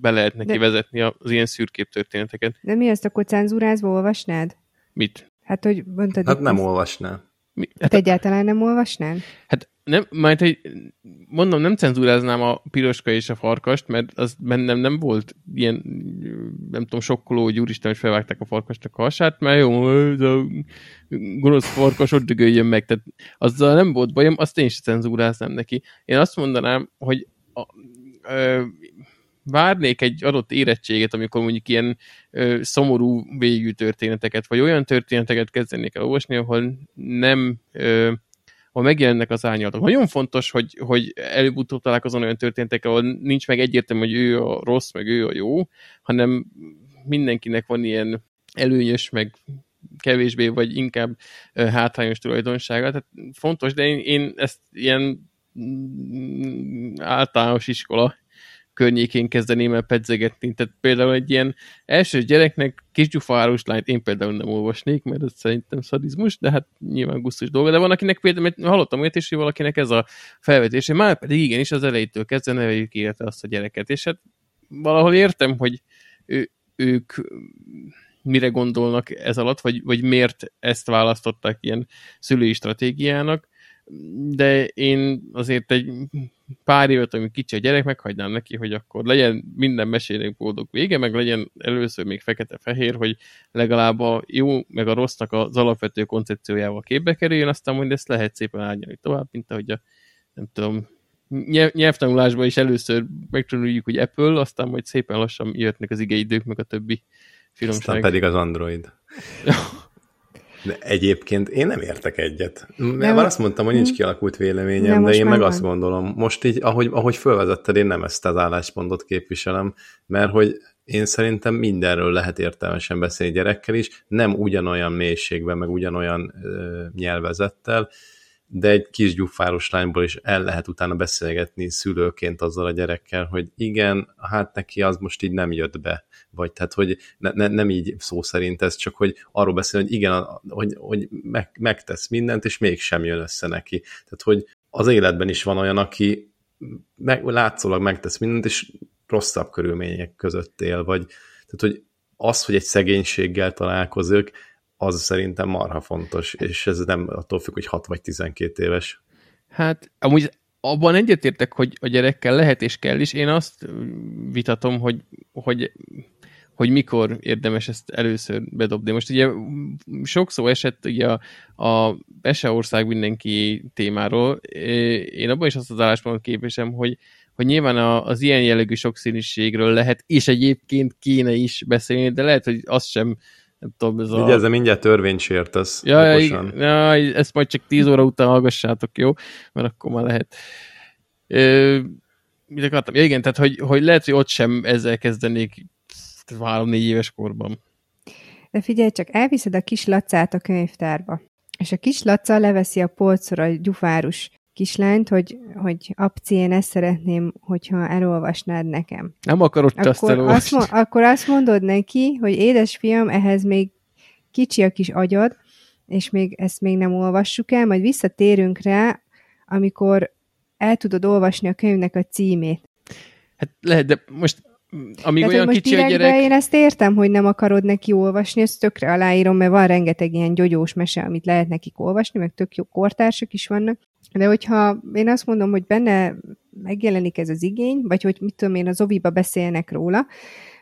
be lehet neki De... vezetni az ilyen szürkép történeteket. De mi ezt akkor cenzúrázva olvasnád? Mit? Hát, hogy mondtad... Hát nem olvasnál. Mi? Hát, hát egyáltalán nem olvasnál? Hát nem, majd, hogy mondom, nem cenzúráznám a piroska és a farkast, mert az bennem nem volt ilyen, nem tudom, sokkoló, hogy úristen, hogy felvágták a farkasnak a hasát, mert jó, ez a gonosz farkas ott dögöljön meg, tehát azzal nem volt bajom, azt én is cenzúráznám neki. Én azt mondanám, hogy a, ö, várnék egy adott érettséget, amikor mondjuk ilyen ö, szomorú végű történeteket, vagy olyan történeteket kezdenék el olvasni, ahol nem ö, ahol megjelennek az árnyalatok. Nagyon fontos, hogy, hogy előbb-utóbb találkozom olyan történetek, ahol nincs meg egyértelmű, hogy ő a rossz, meg ő a jó, hanem mindenkinek van ilyen előnyös, meg kevésbé, vagy inkább hátrányos tulajdonsága. Tehát fontos, de én, én ezt ilyen mm, általános iskola környékén kezdeném el pedzegetni. Tehát például egy ilyen első gyereknek kisgyufárus lányt én például nem olvasnék, mert ez szerintem szadizmus, de hát nyilván gusztus dolga. De van, akinek például, mert hallottam olyat is, hogy valakinek ez a felvetése, már pedig igenis az elejétől kezdve neveljük életre azt a gyereket. És hát valahol értem, hogy ő, ők mire gondolnak ez alatt, vagy, vagy miért ezt választották ilyen szülői stratégiának, de én azért egy pár évet, amíg kicsi a gyerek, meghagynám neki, hogy akkor legyen minden mesélének boldog vége, meg legyen először még fekete-fehér, hogy legalább a jó, meg a rossznak az alapvető koncepciójával képbe kerüljön, aztán majd ezt lehet szépen árnyalni tovább, mint ahogy a, nem tudom, nyelvtanulásban is először megtanuljuk, hogy Apple, aztán majd szépen lassan jöttnek az igeidők, meg a többi finomság. Aztán pedig az Android. De egyébként én nem értek egyet. Mert azt mondtam, hogy nincs hm. kialakult véleményem, de, de én meg van. azt gondolom, most így, ahogy, ahogy felvezetted, én nem ezt az álláspontot képviselem, mert hogy én szerintem mindenről lehet értelmesen beszélni gyerekkel is, nem ugyanolyan mélységben, meg ugyanolyan ö, nyelvezettel, de egy kis gyufáros lányból is el lehet utána beszélgetni szülőként azzal a gyerekkel, hogy igen, hát neki az most így nem jött be, vagy tehát, hogy ne, ne, nem így szó szerint ez, csak hogy arról beszél, hogy igen, hogy, hogy meg, megtesz mindent, és mégsem jön össze neki. Tehát, hogy az életben is van olyan, aki meg, látszólag megtesz mindent, és rosszabb körülmények között él, vagy tehát, hogy az, hogy egy szegénységgel találkozik, az szerintem marha fontos, és ez nem attól függ, hogy 6 vagy 12 éves. Hát amúgy abban egyetértek, hogy a gyerekkel lehet és kell is. Én azt vitatom, hogy, hogy, hogy mikor érdemes ezt először bedobni. Most ugye sok szó esett ugye a, a ország mindenki témáról. Én abban is azt az álláspontot képvisem, hogy, hogy nyilván az ilyen jellegű sokszínűségről lehet, és egyébként kéne is beszélni, de lehet, hogy azt sem nem tudom, ez a... Vigyázz, mindjárt törvényt sértesz. Ja, ja, ja, ezt majd csak 10 óra után hallgassátok, jó? Mert akkor már lehet. Ö, mit akartam? Ja, igen, tehát hogy, hogy lehet, hogy ott sem ezzel kezdenék három-négy éves korban. De figyelj csak, elviszed a kis lacát a könyvtárba, és a kis laca leveszi a polcra a gyufárus kislányt, hogy, hogy apci, én ezt szeretném, hogyha elolvasnád nekem. Nem akarod akkor azt elolvasni. Azt, akkor azt mondod neki, hogy édesfiam, ehhez még kicsi a kis agyad, és még ezt még nem olvassuk el, majd visszatérünk rá, amikor el tudod olvasni a könyvnek a címét. Hát lehet, de most amíg Tehát, olyan most kicsi a gyerek... Én ezt értem, hogy nem akarod neki olvasni, ezt tökre aláírom, mert van rengeteg ilyen gyogyós mese, amit lehet nekik olvasni, meg tök jó kortársak is vannak, de hogyha én azt mondom, hogy benne megjelenik ez az igény, vagy hogy mit tudom én, az oviba beszélnek róla,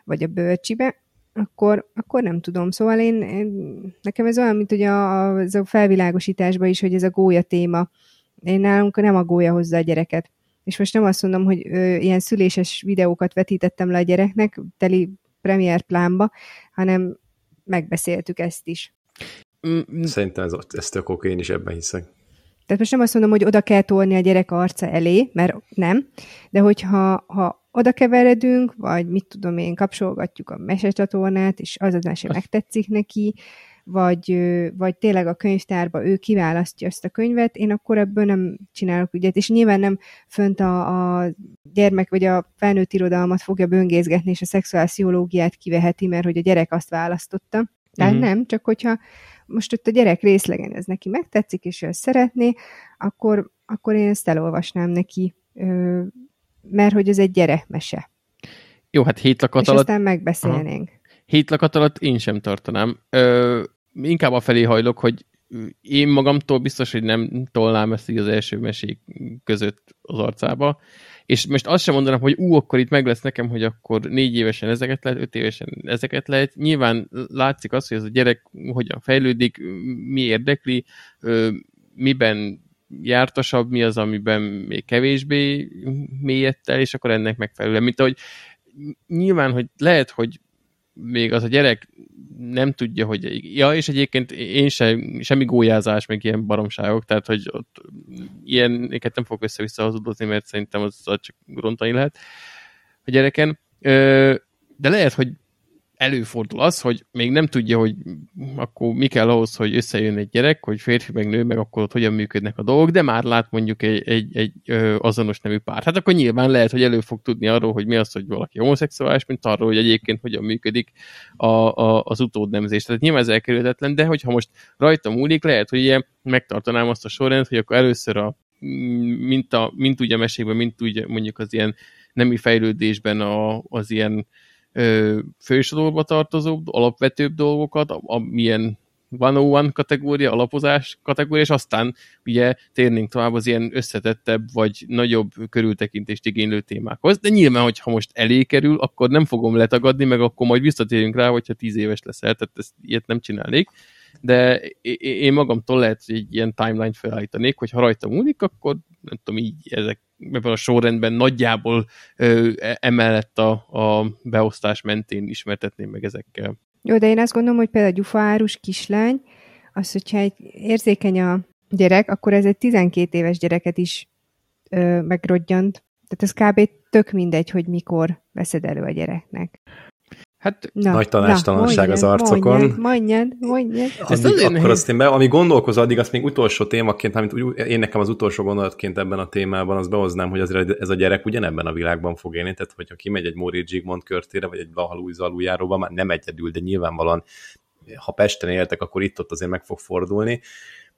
vagy a bölcsibe, akkor, akkor nem tudom. Szóval én, én nekem ez olyan, mint hogy a, a, a felvilágosításban is, hogy ez a gólya téma. Én nálunk nem a gólya hozza a gyereket. És most nem azt mondom, hogy ö, ilyen szüléses videókat vetítettem le a gyereknek, teli premier plánba, hanem megbeszéltük ezt is. Szerintem ez, ez tök oké, én is ebben hiszek. Tehát most nem azt mondom, hogy oda kell tolni a gyerek arca elé, mert nem, de hogyha ha oda keveredünk, vagy mit tudom én, kapcsolgatjuk a mesecsatornát, és az az mese megtetszik neki, vagy, vagy tényleg a könyvtárba ő kiválasztja ezt a könyvet, én akkor ebből nem csinálok ügyet, és nyilván nem fönt a, a gyermek vagy a felnőtt irodalmat fogja böngészgetni, és a szexuálsziológiát kiveheti, mert hogy a gyerek azt választotta. Tehát mm-hmm. nem, csak hogyha most ott a gyerek részlegen ez neki megtetszik, és ő ezt szeretné, akkor, akkor én ezt elolvasnám neki, mert hogy ez egy gyerekmese. Jó, hát hét lakat és alatt... aztán megbeszélnénk. Aha. Hét lakat alatt én sem tartanám. Ö, inkább felé hajlok, hogy én magamtól biztos, hogy nem tolnám ezt így az első mesék között az arcába. És most azt sem mondanám, hogy ú, akkor itt meg lesz nekem, hogy akkor négy évesen ezeket lehet, öt évesen ezeket lehet. Nyilván látszik az, hogy ez a gyerek hogyan fejlődik, mi érdekli, miben jártasabb, mi az, amiben még kevésbé mélyett el, és akkor ennek megfelelően. Mint ahogy nyilván, hogy lehet, hogy még az a gyerek nem tudja, hogy... Ja, és egyébként én sem, semmi gólyázás, meg ilyen baromságok, tehát, hogy ott ilyeneket nem fog össze-vissza mert szerintem az, az csak rontani lehet a gyereken. De lehet, hogy előfordul az, hogy még nem tudja, hogy akkor mi kell ahhoz, hogy összejön egy gyerek, hogy férfi meg nő, meg akkor ott hogyan működnek a dolgok, de már lát mondjuk egy, egy, egy azonos nemű pár. Hát akkor nyilván lehet, hogy elő fog tudni arról, hogy mi az, hogy valaki homoszexuális, mint arról, hogy egyébként hogyan működik a, a, az utódnemzés. Tehát nyilván ez elkerülhetetlen, de hogyha most rajta múlik, lehet, hogy ilyen megtartanám azt a sorrendet, hogy akkor először a mint, a, mint úgy a mesékben, mint úgy mondjuk az ilyen nemi fejlődésben a, az ilyen fősorolba tartozó, alapvetőbb dolgokat, a, a milyen 101 kategória, alapozás kategória, és aztán ugye térnénk tovább az ilyen összetettebb, vagy nagyobb körültekintést igénylő témákhoz. De nyilván, hogyha most elé kerül, akkor nem fogom letagadni, meg akkor majd visszatérünk rá, hogyha tíz éves leszel, tehát ezt ilyet nem csinálnék. De én magamtól lehet, hogy egy ilyen timeline felállítanék, hogy ha rajta múlik, akkor nem tudom, így ezek ebben a sorrendben nagyjából ö, emellett a, a beosztás mentén ismertetném meg ezekkel. Jó, de én azt gondolom, hogy például a gyufaárus kislány, az, hogyha egy érzékeny a gyerek, akkor ez egy 12 éves gyereket is ö, megrodjant. Tehát ez kb. tök mindegy, hogy mikor veszed elő a gyereknek. Hát, na, Nagy tanástalanság na, az arcokon. Mondjad, mondjad, mondjad. Ezt addig, akkor azt én be, ami gondolkozó, addig azt még utolsó témaként, amit úgy, én nekem az utolsó gondolatként ebben a témában, az behoznám, hogy azért ez a gyerek ugyanebben a világban fog élni, tehát hogyha kimegy egy Móri Zsigmond körtére, vagy egy Vahalúj Zalujáróba, már nem egyedül, de nyilvánvalóan, ha Pesten éltek, akkor itt-ott azért meg fog fordulni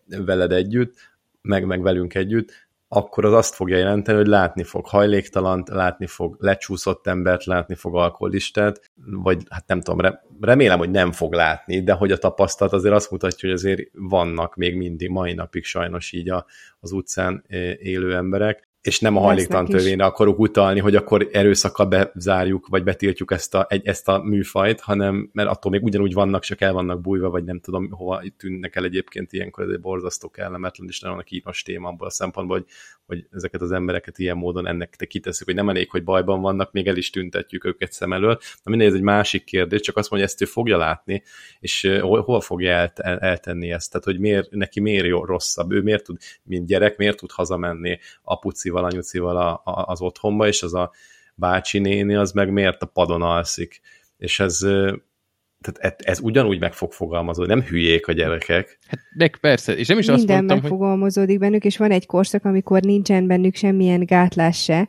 veled együtt, meg, meg velünk együtt, akkor az azt fogja jelenteni, hogy látni fog hajléktalant, látni fog lecsúszott embert, látni fog alkoholistát, vagy hát nem tudom, remélem, hogy nem fog látni, de hogy a tapasztalat azért azt mutatja, hogy azért vannak még mindig mai napig sajnos így a, az utcán élő emberek, és nem a hajléktalan törvényre akarok utalni, hogy akkor erőszakkal bezárjuk, vagy betiltjuk ezt a, egy, ezt a műfajt, hanem mert attól még ugyanúgy vannak, csak el vannak bújva, vagy nem tudom, hova tűnnek el egyébként ilyenkor, ez egy borzasztó kellemetlen, és nagyon kínos téma abból a szempontból, hogy, hogy ezeket az embereket ilyen módon ennek te kiteszük, hogy nem elég, hogy bajban vannak, még el is tüntetjük őket szem elől. Na mindegy, ez egy másik kérdés, csak azt mondja, ezt ő fogja látni, és hol, fogja el, el, eltenni ezt, tehát hogy miért, neki miért jó, rosszabb, ő miért tud, mint gyerek, miért tud hazamenni apuci anyucival, anyucival a, a, az otthonba, és az a bácsi néni az meg miért a padon alszik. És ez, tehát ez, ez ugyanúgy meg fog fogalmazódni, nem hülyék a gyerekek. Hát meg persze, és nem is Minden azt mondtam, megfogalmazódik hogy... bennük, és van egy korszak, amikor nincsen bennük semmilyen gátlás se,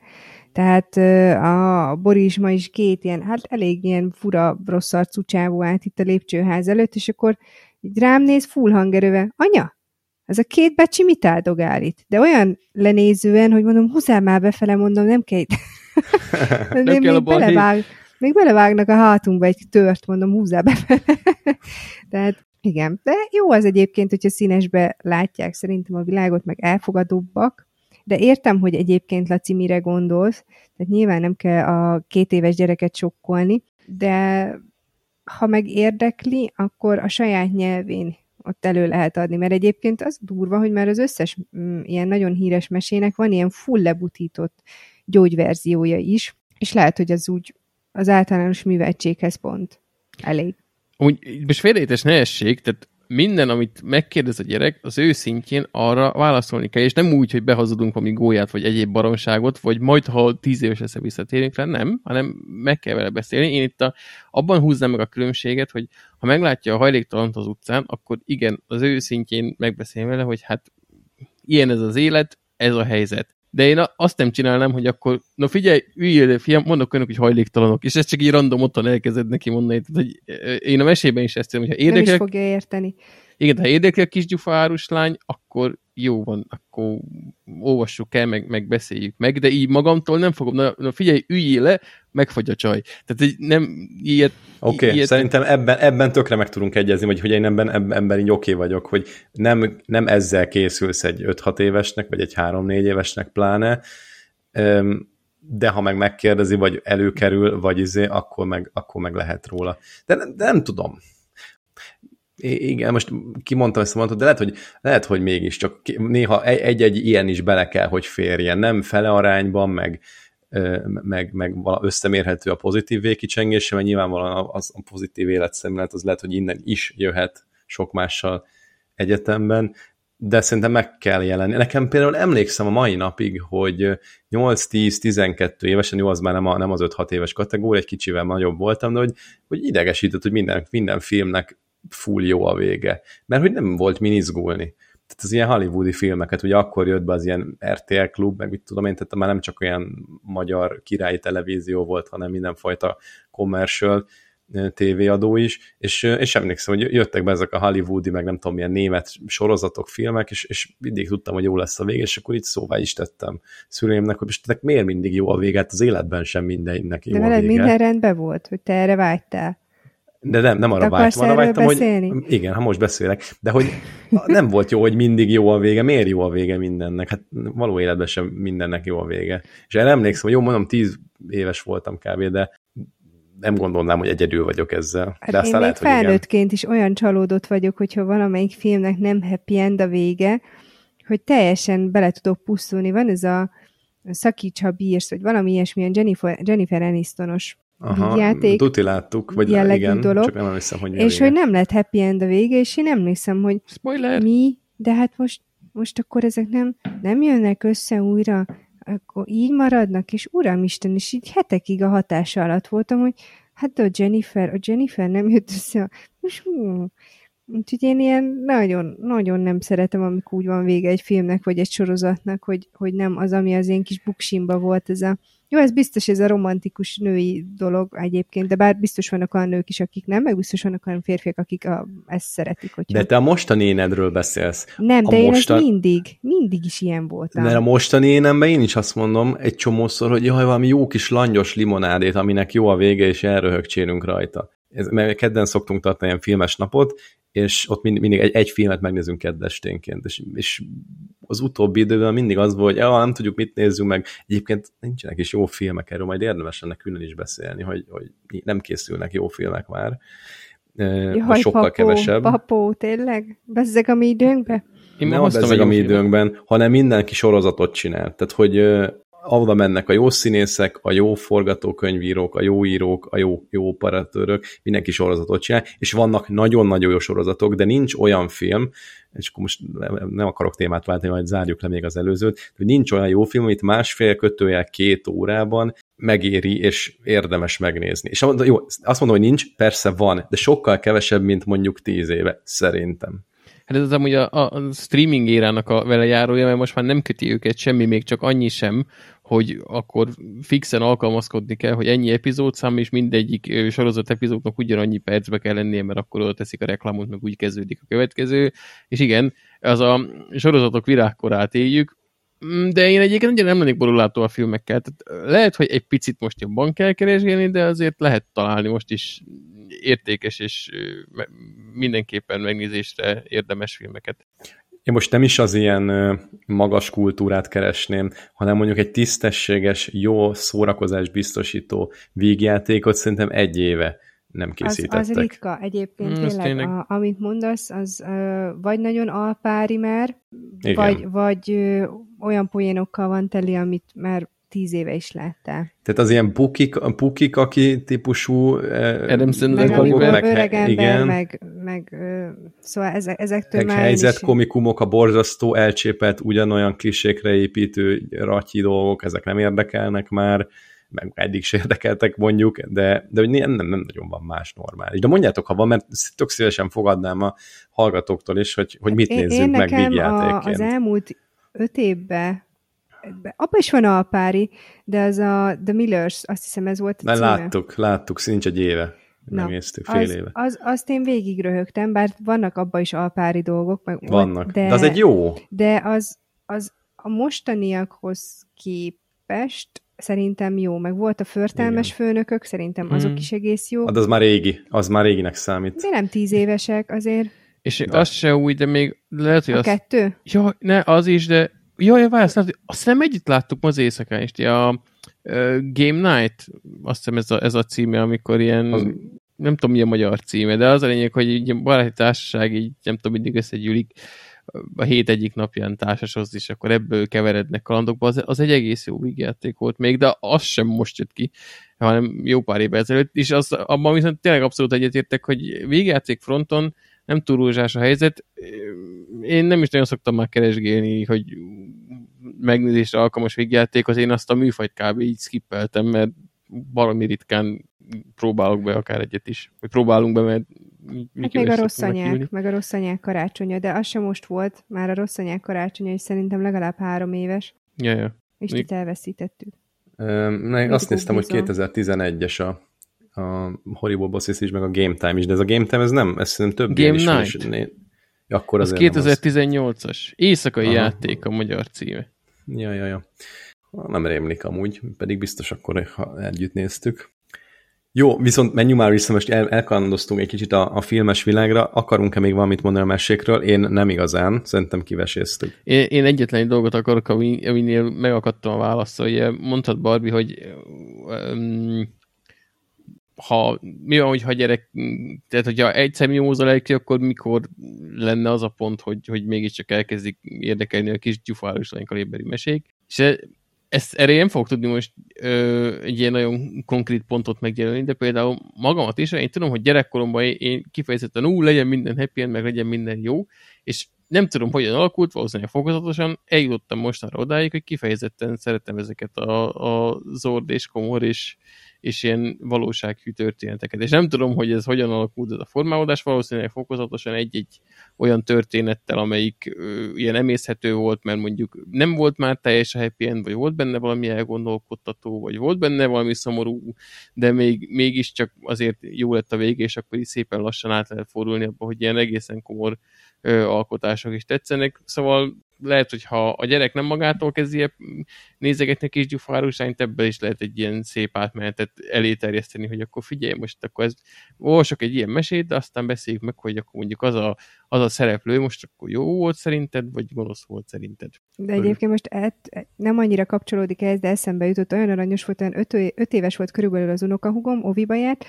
tehát a Boris ma is két ilyen, hát elég ilyen fura, rossz arcú csávó állt itt a lépcsőház előtt, és akkor így rám néz full hangerővel, anya, ez a két becsi mit áldogál itt? De olyan lenézően, hogy mondom, húzzál már befele, mondom, nem kell nem még, kell még, belevág, még belevágnak a hátunkba egy tört, mondom, húzzál befele. Tehát igen, de jó az egyébként, hogyha színesbe látják szerintem a világot, meg elfogadóbbak, de értem, hogy egyébként Laci mire gondolsz, tehát nyilván nem kell a két éves gyereket sokkolni, de ha meg érdekli, akkor a saját nyelvén ott elő lehet adni, mert egyébként az durva, hogy már az összes mm, ilyen nagyon híres mesének van ilyen full lebutított gyógyverziója is, és lehet, hogy az úgy az általános műveltséghez pont elég. Úgy, most félrejétes ne essék, tehát minden, amit megkérdez a gyerek, az ő szintjén arra válaszolni kell, és nem úgy, hogy behazudunk valami gólyát, vagy egyéb baromságot, vagy majd, ha tíz éves lesz, visszatérünk rá, nem, hanem meg kell vele beszélni. Én itt a, abban húznám meg a különbséget, hogy ha meglátja a hajléktalant az utcán, akkor igen, az ő szintjén megbeszélni vele, hogy hát ilyen ez az élet, ez a helyzet. De én azt nem csinálnám, hogy akkor, na figyelj, üljél, fiam, mondok önök, hogy hajléktalanok, és ez csak így random otthon elkezded neki mondani. Tehát, hogy én a mesében is ezt tudom, hogyha érdekel... Nem is fogja érteni. Igen, ha érdekel a kis gyufárus lány, akkor jó van, akkor olvassuk el, meg, meg beszéljük meg, de így magamtól nem fogom, na, na figyelj, üljél le, megfagy a csaj. Tehát így nem ilyet... Oké, okay, szerintem ebben, ebben tökre meg tudunk egyezni, vagy hogy én ebben, ebben így oké okay vagyok, hogy nem, nem ezzel készülsz egy 5-6 évesnek, vagy egy 3-4 évesnek pláne, de ha meg megkérdezi, vagy előkerül, vagy izé, akkor meg, akkor meg lehet róla. De, de nem tudom igen, most kimondtam ezt a mondatot, de lehet, hogy, lehet, hogy mégiscsak néha egy-egy ilyen is bele kell, hogy férjen, nem fele arányban, meg, meg, meg összemérhető a pozitív végkicsengése, mert nyilvánvalóan az a pozitív életszemlélet az lehet, hogy innen is jöhet sok mással egyetemben, de szerintem meg kell jelenni. Nekem például emlékszem a mai napig, hogy 8-10-12 évesen, jó, az már nem, a, nem az 5-6 éves kategória, egy kicsivel nagyobb voltam, de hogy, hogy idegesített, hogy minden, minden filmnek full jó a vége. Mert hogy nem volt min izgulni. Tehát az ilyen hollywoodi filmeket, ugye akkor jött be az ilyen RTL klub, meg mit tudom én, tehát már nem csak olyan magyar királyi televízió volt, hanem mindenfajta commercial, tévéadó is, és, és emlékszem, hogy jöttek be ezek a hollywoodi, meg nem tudom milyen német sorozatok, filmek, és, és mindig tudtam, hogy jó lesz a vége, és akkor itt szóvá is tettem szüleimnek, hogy most miért mindig jó a vége, hát az életben sem mindennek jó De veled minden rendben volt, hogy te erre vágytál. De nem, nem arra vágytam, arra vágytam, beszélni? hogy igen, ha most beszélek, de hogy nem volt jó, hogy mindig jó a vége, miért jó a vége mindennek? Hát való életben sem mindennek jó a vége. És erre emlékszem, hogy jó, mondom, tíz éves voltam kb., de nem gondolnám, hogy egyedül vagyok ezzel. Hát de aztán én lehet, még felnőttként is olyan csalódott vagyok, hogyha valamelyik filmnek nem happy end a vége, hogy teljesen bele tudok pusztulni. Van ez a Szakíts, ha bírsz, vagy valami ilyesmilyen Jennifer, Jennifer Anistonos Aha, játék. Tuti láttuk, vagy igen, dolog, csak nem emlékszem, hogy És hogy nem lett happy end a vége, és én emlékszem, hogy Spoiler. mi, de hát most, most akkor ezek nem, nem jönnek össze újra, akkor így maradnak, és uramisten, és így hetekig a hatása alatt voltam, hogy hát a Jennifer, a Jennifer nem jött össze, most hú. Úgyhogy én ilyen nagyon, nagyon nem szeretem, amikor úgy van vége egy filmnek, vagy egy sorozatnak, hogy, hogy nem az, ami az én kis buksimba volt, ez a jó, ez biztos ez a romantikus női dolog egyébként, de bár biztos vannak olyan nők is, akik nem, meg biztos vannak olyan férfiak, akik a, ezt szeretik. Hogyha... De te a mostani énedről beszélsz. Nem, a de mostan... én mindig, mindig is ilyen voltam. Mert a mostani énemben én is azt mondom egy csomószor, hogy jaj, valami jó kis langyos limonádét, aminek jó a vége, és elröhögcsélünk rajta. Ez, mert kedden szoktunk tartani ilyen filmes napot, és ott mindig egy, egy filmet megnézünk keddesténként, és, és az utóbbi időben mindig az volt, hogy ja, nem tudjuk mit nézzünk meg. Egyébként nincsenek is jó filmek erről, majd érdemes lenne külön is beszélni, hogy, hogy nem készülnek jó filmek már. Jaj, sokkal papó, kevesebb. Papó, tényleg? Bezzeg a mi időnkben? Én nem a bezzeg a mi időnkben, hanem mindenki sorozatot csinál. Tehát, hogy oda mennek a jó színészek, a jó forgatókönyvírók, a jó írók, a jó, jó operatőrök, mindenki sorozatot csinál, és vannak nagyon-nagyon jó sorozatok, de nincs olyan film, és akkor most nem akarok témát váltani, majd zárjuk le még az előzőt, hogy nincs olyan jó film, amit másfél kötőjel két órában megéri, és érdemes megnézni. És jó, azt mondom, hogy nincs, persze van, de sokkal kevesebb, mint mondjuk tíz éve, szerintem. Hát ez az amúgy a, a streaming érának a vele járója, mert most már nem köti őket semmi, még csak annyi sem, hogy akkor fixen alkalmazkodni kell, hogy ennyi epizódszám, és mindegyik sorozat epizódnak ugyanannyi percbe kell lennie, mert akkor oda teszik a reklámot, meg úgy kezdődik a következő. És igen, az a sorozatok virágkorát éljük, mm, de én egyébként nagyon nem lennék borulátó a filmekkel. Tehát lehet, hogy egy picit most jobban kell keresgélni, de azért lehet találni most is értékes és mindenképpen megnézésre érdemes filmeket. Én most nem is az ilyen magas kultúrát keresném, hanem mondjuk egy tisztességes, jó szórakozás biztosító vígjátékot szerintem egy éve nem készítettek. Az, az ritka egyébként, mm, tényleg, tényleg. A, amit mondasz, az ö, vagy nagyon alpári már, Igen. vagy, vagy ö, olyan poénokkal van teli, amit már tíz éve is láttál. Tehát az ilyen pukik, pukik aki típusú Adam Sandler meg, meg, meg, igen. meg, meg szóval ezek, ezektől meg már helyzet komikumok, a borzasztó, elcsépelt, ugyanolyan klisékre építő ratyi dolgok, ezek nem érdekelnek már, meg eddig se érdekeltek mondjuk, de, de nem, nem, nem nagyon van más normális. De mondjátok, ha van, mert tök szívesen fogadnám a hallgatóktól is, hogy, hogy mit én, nézzünk én meg vígjátékként. az elmúlt öt évben abban is van alpári, de az a The Millers, azt hiszem ez volt a címe. Láttuk, láttuk, nincs egy éve. Nem néztük, fél az, éve. Az, azt én végig röhögtem, bár vannak abban is alpári dolgok. Meg, vannak, de, de az egy jó. De az, az a mostaniakhoz képest szerintem jó, meg volt a förtelmes Igen. főnökök, szerintem azok hmm. is egész jó. Hát az már régi, az már réginek számít. De nem tíz évesek azért. És de. az se úgy, de még lehet, hogy a az... kettő? Ja, ne, az is, de Jaj, várj, azt, hiszem együtt láttuk az éjszakán is. A Game Night, azt hiszem ez a, ez a címe, amikor ilyen, az... nem tudom mi a magyar címe, de az a lényeg, hogy így baráti társaság így nem tudom, mindig összegyűlik a hét egyik napján társashoz is, akkor ebből keverednek kalandokba. Az, az egy egész jó vígjáték volt még, de az sem most jött ki, hanem jó pár évvel ezelőtt, és az, abban viszont tényleg abszolút egyetértek, hogy vígjáték fronton nem túl rózsás a helyzet. Én nem is nagyon szoktam már keresgélni, hogy megnézésre alkalmas végjátékot, én azt a műfajt kb. így skippeltem, mert valami ritkán próbálok be akár egyet is. Vagy próbálunk be, mert Hát még a rossz anyák, meg a rossz anyák karácsonya, de az sem most volt, már a rossz anyák karácsonya, és szerintem legalább három éves. Ja, ja. És itt elveszítettük. Ne, azt néztem, hogy 2011-es a, a Horrible Bosses is, meg a Game Time is, de ez a Game Time, ez nem, ez szerintem több Game Night. Is, akkor az 2018-as. Éjszakai Aha. játék a magyar címe. Ja, ja, ja. Nem rémlik amúgy, pedig biztos akkor, ha együtt néztük. Jó, viszont menjünk már vissza, most el, elkalandoztunk egy kicsit a, a filmes világra. Akarunk-e még valamit mondani a mesékről? Én nem igazán, szerintem kiveséztük. Én, én egyetlen egy dolgot akarok, ami, aminél megakadtam a választ, hogy mondtad Barbie, hogy um, ha, mi van, hogyha gyerek, tehát hogyha egyszer nyomózol el ki, akkor mikor lenne az a pont, hogy, hogy mégiscsak elkezdik érdekelni a kis gyufálós lánykalibberi mesék. És ezt erre nem fogok tudni most ö, egy ilyen nagyon konkrét pontot megjelölni, de például magamat is, én tudom, hogy gyerekkoromban én, én kifejezetten ú, legyen minden happy end, meg legyen minden jó, és nem tudom, hogyan alakult, valószínűleg fokozatosan eljutottam mostanra odáig, hogy kifejezetten szeretem ezeket a, a zord és komor és és ilyen valósághű történeteket. És nem tudom, hogy ez hogyan alakult ez a formálódás, valószínűleg fokozatosan egy-egy olyan történettel, amelyik ö, ilyen emészhető volt, mert mondjuk nem volt már teljes a happy end, vagy volt benne valami elgondolkodtató, vagy volt benne valami szomorú, de még, mégiscsak azért jó lett a vége, és akkor is szépen lassan át lehet fordulni abba, hogy ilyen egészen komor ö, alkotások is tetszenek. Szóval lehet, hogy ha a gyerek nem magától kezdi nézegetni a kis gyufárusányt, ebből is lehet egy ilyen szép átmenetet eléterjeszteni, hogy akkor figyelj, most akkor ez olvasok egy ilyen mesét, de aztán beszéljük meg, hogy akkor mondjuk az a, az a szereplő most akkor jó volt szerinted, vagy gonosz volt szerinted. De egyébként most et, nem annyira kapcsolódik ez, de eszembe jutott, olyan aranyos volt, olyan öt, öt éves volt körülbelül az unokahugom, Oviba járt,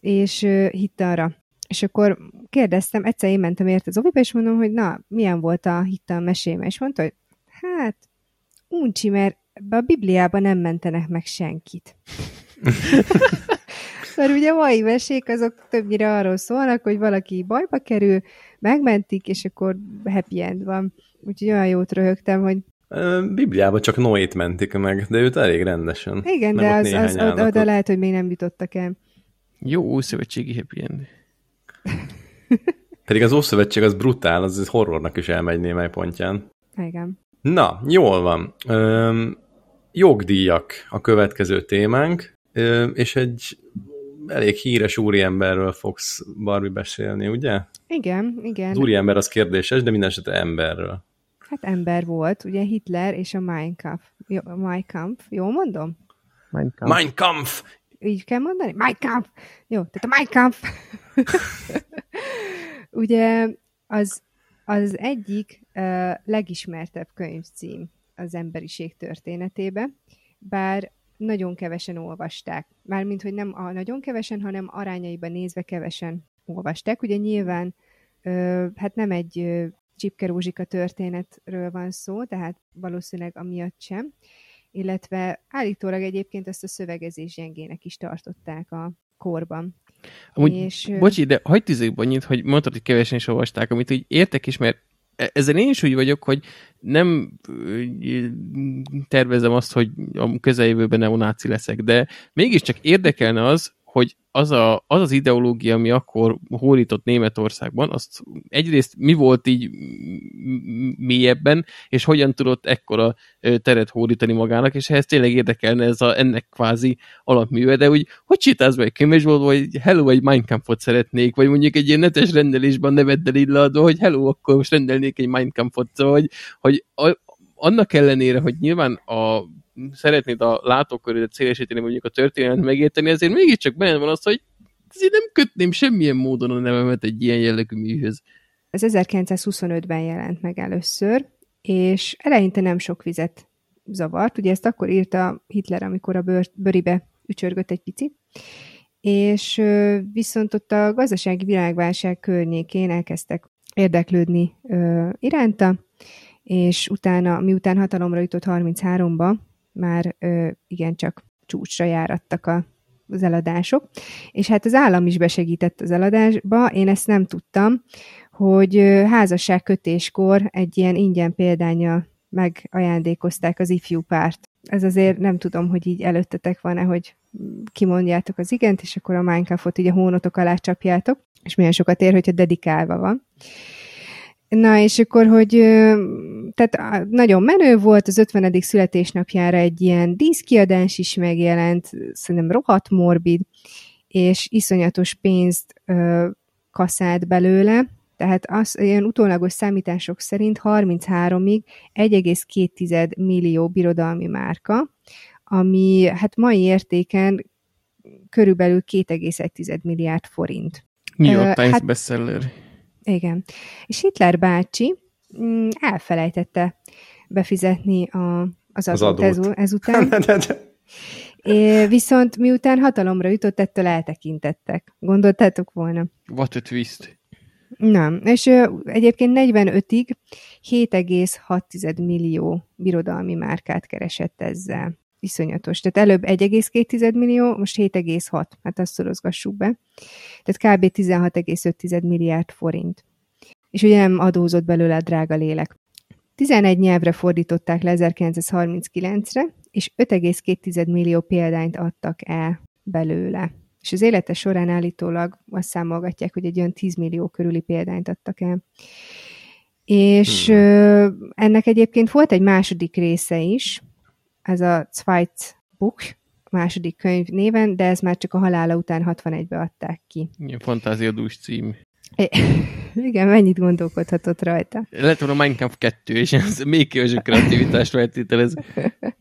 és hitt arra, és akkor kérdeztem, egyszer én mentem érte az oviba, és mondom, hogy na, milyen volt a hitta a meséme, és mondta, hogy hát, uncsi, mert be a Bibliában nem mentenek meg senkit. Mert ugye a mai mesék azok többnyire arról szólnak, hogy valaki bajba kerül, megmentik, és akkor happy end van. Úgyhogy olyan jót röhögtem, hogy Bibliában csak Noét mentik meg, de őt elég rendesen. Igen, de az, az, oda, oda lehet, hogy még nem jutottak el. Jó szövetségi happy end. Pedig az Ószövetség az brutál, az horrornak is elmegy némely pontján. Igen. Na, jól van. Öm, jogdíjak a következő témánk, öm, és egy elég híres úriemberről fogsz, Barbie, beszélni, ugye? Igen, igen. Az úriember az kérdéses, de minden esetre emberről. Hát ember volt, ugye Hitler és a Mein Kampf. Jó, Mein Kampf, jól mondom? Mein Kampf. Mein Kampf! Így kell mondani? Mein Kampf! Jó, tehát a Mein Kampf! Ugye az, az egyik uh, legismertebb könyvcím az emberiség történetében, bár nagyon kevesen olvasták. Mármint, hogy nem a nagyon kevesen, hanem arányaiban nézve kevesen olvasták. Ugye nyilván uh, hát nem egy uh, Csipke Rózsika történetről van szó, tehát valószínűleg amiatt sem, illetve állítólag egyébként ezt a szövegezés gyengének is tartották a korban. Amúgy, és, bocsi, de hagyd tűzők annyit, hogy mondtad, hogy kevesen is olvasták, amit úgy értek is, mert e- ezzel én is úgy vagyok, hogy nem tervezem azt, hogy a közeljövőben neonáci leszek, de mégiscsak érdekelne az, hogy az, a, az az ideológia, ami akkor hórított Németországban, azt egyrészt mi volt így mélyebben, és hogyan tudott ekkora teret hódítani magának, és ehhez tényleg érdekelne ez a, ennek kvázi alapműve, de úgy, hogy csinálsz be egy könyvesboltba, hogy hello, egy Minecraft-ot szeretnék, vagy mondjuk egy ilyen netes rendelésben neveddel illadva, hogy hello, akkor most rendelnék egy Minecraft-ot, szóval, hogy, annak ellenére, hogy nyilván a szeretnéd a látókörödet szélesíteni, mondjuk a történetet megérteni, ezért mégiscsak benne van az, hogy ezért nem kötném semmilyen módon a nevemet egy ilyen jellegű műhöz. Ez 1925-ben jelent meg először, és eleinte nem sok vizet zavart. Ugye ezt akkor írta Hitler, amikor a bőr, bőribe ücsörgött egy picit, és viszont ott a gazdasági világválság környékén elkezdtek érdeklődni iránta, és utána, miután hatalomra jutott 33-ba, már igencsak csúcsra járattak a az eladások, és hát az állam is besegített az eladásba, én ezt nem tudtam, hogy házasságkötéskor egy ilyen ingyen példánya megajándékozták az ifjú párt. Ez azért nem tudom, hogy így előttetek van-e, hogy kimondjátok az igent, és akkor a Minecraftot így a hónotok alá csapjátok, és milyen sokat ér, hogyha dedikálva van. Na, és akkor, hogy tehát nagyon menő volt, az 50. születésnapjára egy ilyen díszkiadás is megjelent, szerintem rohadt morbid, és iszonyatos pénzt ö, kaszált belőle, tehát az ilyen utólagos számítások szerint 33-ig 1,2 millió birodalmi márka, ami hát mai értéken körülbelül 2,1 milliárd forint. New York Times hát, bestseller. Igen. És Hitler bácsi elfelejtette befizetni a, az, az adót, adót. ezután. É, viszont miután hatalomra jutott, ettől eltekintettek. Gondoltátok volna? What a twist. Nem, és ö, egyébként 45-ig 7,6 millió birodalmi márkát keresett ezzel. Iszonyatos. Tehát előbb 1,2 millió, most 7,6. Hát azt szorozgassuk be. Tehát kb. 16,5 milliárd forint. És ugye nem adózott belőle a drága lélek. 11 nyelvre fordították le 1939-re, és 5,2 millió példányt adtak el belőle és az élete során állítólag azt számolgatják, hogy egy olyan 10 millió körüli példányt adtak el. És hmm. ennek egyébként volt egy második része is, ez a Zweit Book, második könyv néven, de ez már csak a halála után 61-be adták ki. Ilyen fantáziadús cím. Igen, mennyit gondolkodhatott rajta? Lehet, hogy a Minecraft 2, és ez még kevesebb kreativitást feltételez.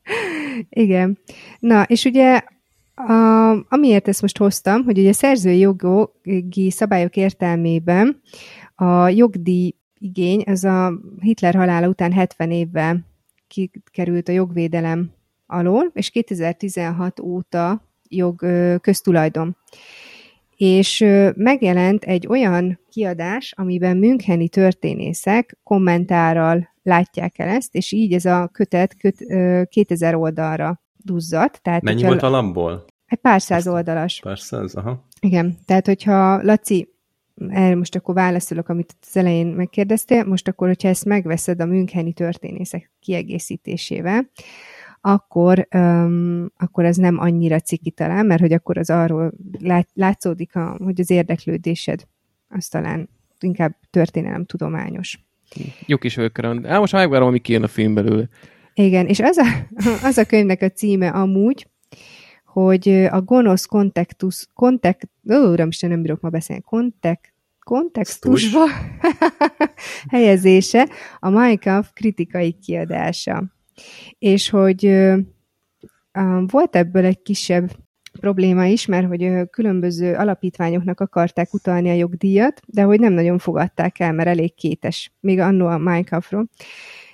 igen. Na, és ugye a, amiért ezt most hoztam, hogy ugye a szerzői jogi szabályok értelmében a jogdíj igény, ez a Hitler halála után 70 évvel kikerült a jogvédelem alól, és 2016 óta jog köztulajdon. És megjelent egy olyan kiadás, amiben Müncheni történészek kommentárral látják el ezt, és így ez a kötet köt, 2000 oldalra duzzadt. Tehát, Mennyi volt a lamból? Egy pár száz oldalas. Pár száz, aha. Igen, tehát hogyha Laci, erre most akkor válaszolok, amit az elején megkérdeztél, most akkor, hogyha ezt megveszed a Müncheni történészek kiegészítésével, akkor, um, akkor ez nem annyira ciki talán, mert hogy akkor az arról lát, látszódik, a, hogy az érdeklődésed az talán inkább történelem tudományos. Jó kis völkörön. Á, most megvárom, ami kijön a film belőle. Igen, és az a, az a könyvnek a címe amúgy, hogy a gonosz kontextus, kontekt, ó, uram, nem bírok ma beszélni, kontek, kontextusba helyezése a Minecraft kritikai kiadása. És hogy volt ebből egy kisebb probléma is, mert hogy különböző alapítványoknak akarták utalni a jogdíjat, de hogy nem nagyon fogadták el, mert elég kétes, még annó a Minecraftról,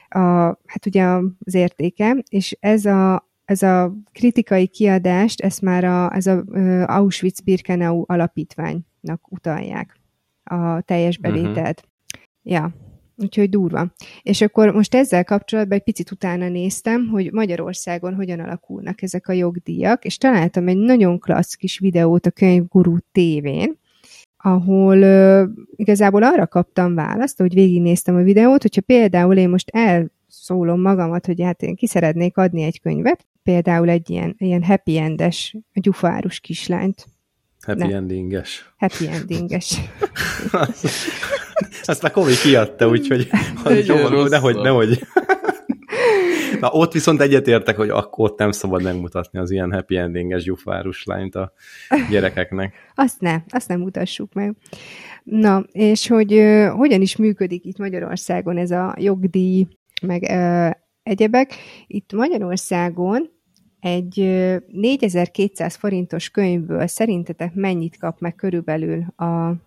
a, hát ugye az értéke, és ez a, ez a kritikai kiadást, ezt már a, ez a Auschwitz-Birkenau alapítványnak utalják a teljes bevételt. Uh-huh. Ja, úgyhogy durva. És akkor most ezzel kapcsolatban egy picit utána néztem, hogy Magyarországon hogyan alakulnak ezek a jogdíjak, és találtam egy nagyon klassz kis videót a Könyvgurú tévén, ahol uh, igazából arra kaptam választ, hogy végignéztem a videót, hogyha például én most elszólom magamat, hogy hát én ki szeretnék adni egy könyvet, például egy ilyen, ilyen happy endes, gyufárus kislányt. Happy ne. endinges. Happy endinges. Azt már Komi kiadta, úgyhogy jó, nehogy, nehogy. Na ott viszont egyetértek, hogy akkor ott nem szabad megmutatni az ilyen happy endinges gyufárus lányt a gyerekeknek. Azt ne, azt nem mutassuk meg. Na, és hogy uh, hogyan is működik itt Magyarországon ez a jogdíj, meg uh, egyebek. Itt Magyarországon egy 4200 forintos könyvből szerintetek mennyit kap meg körülbelül a, a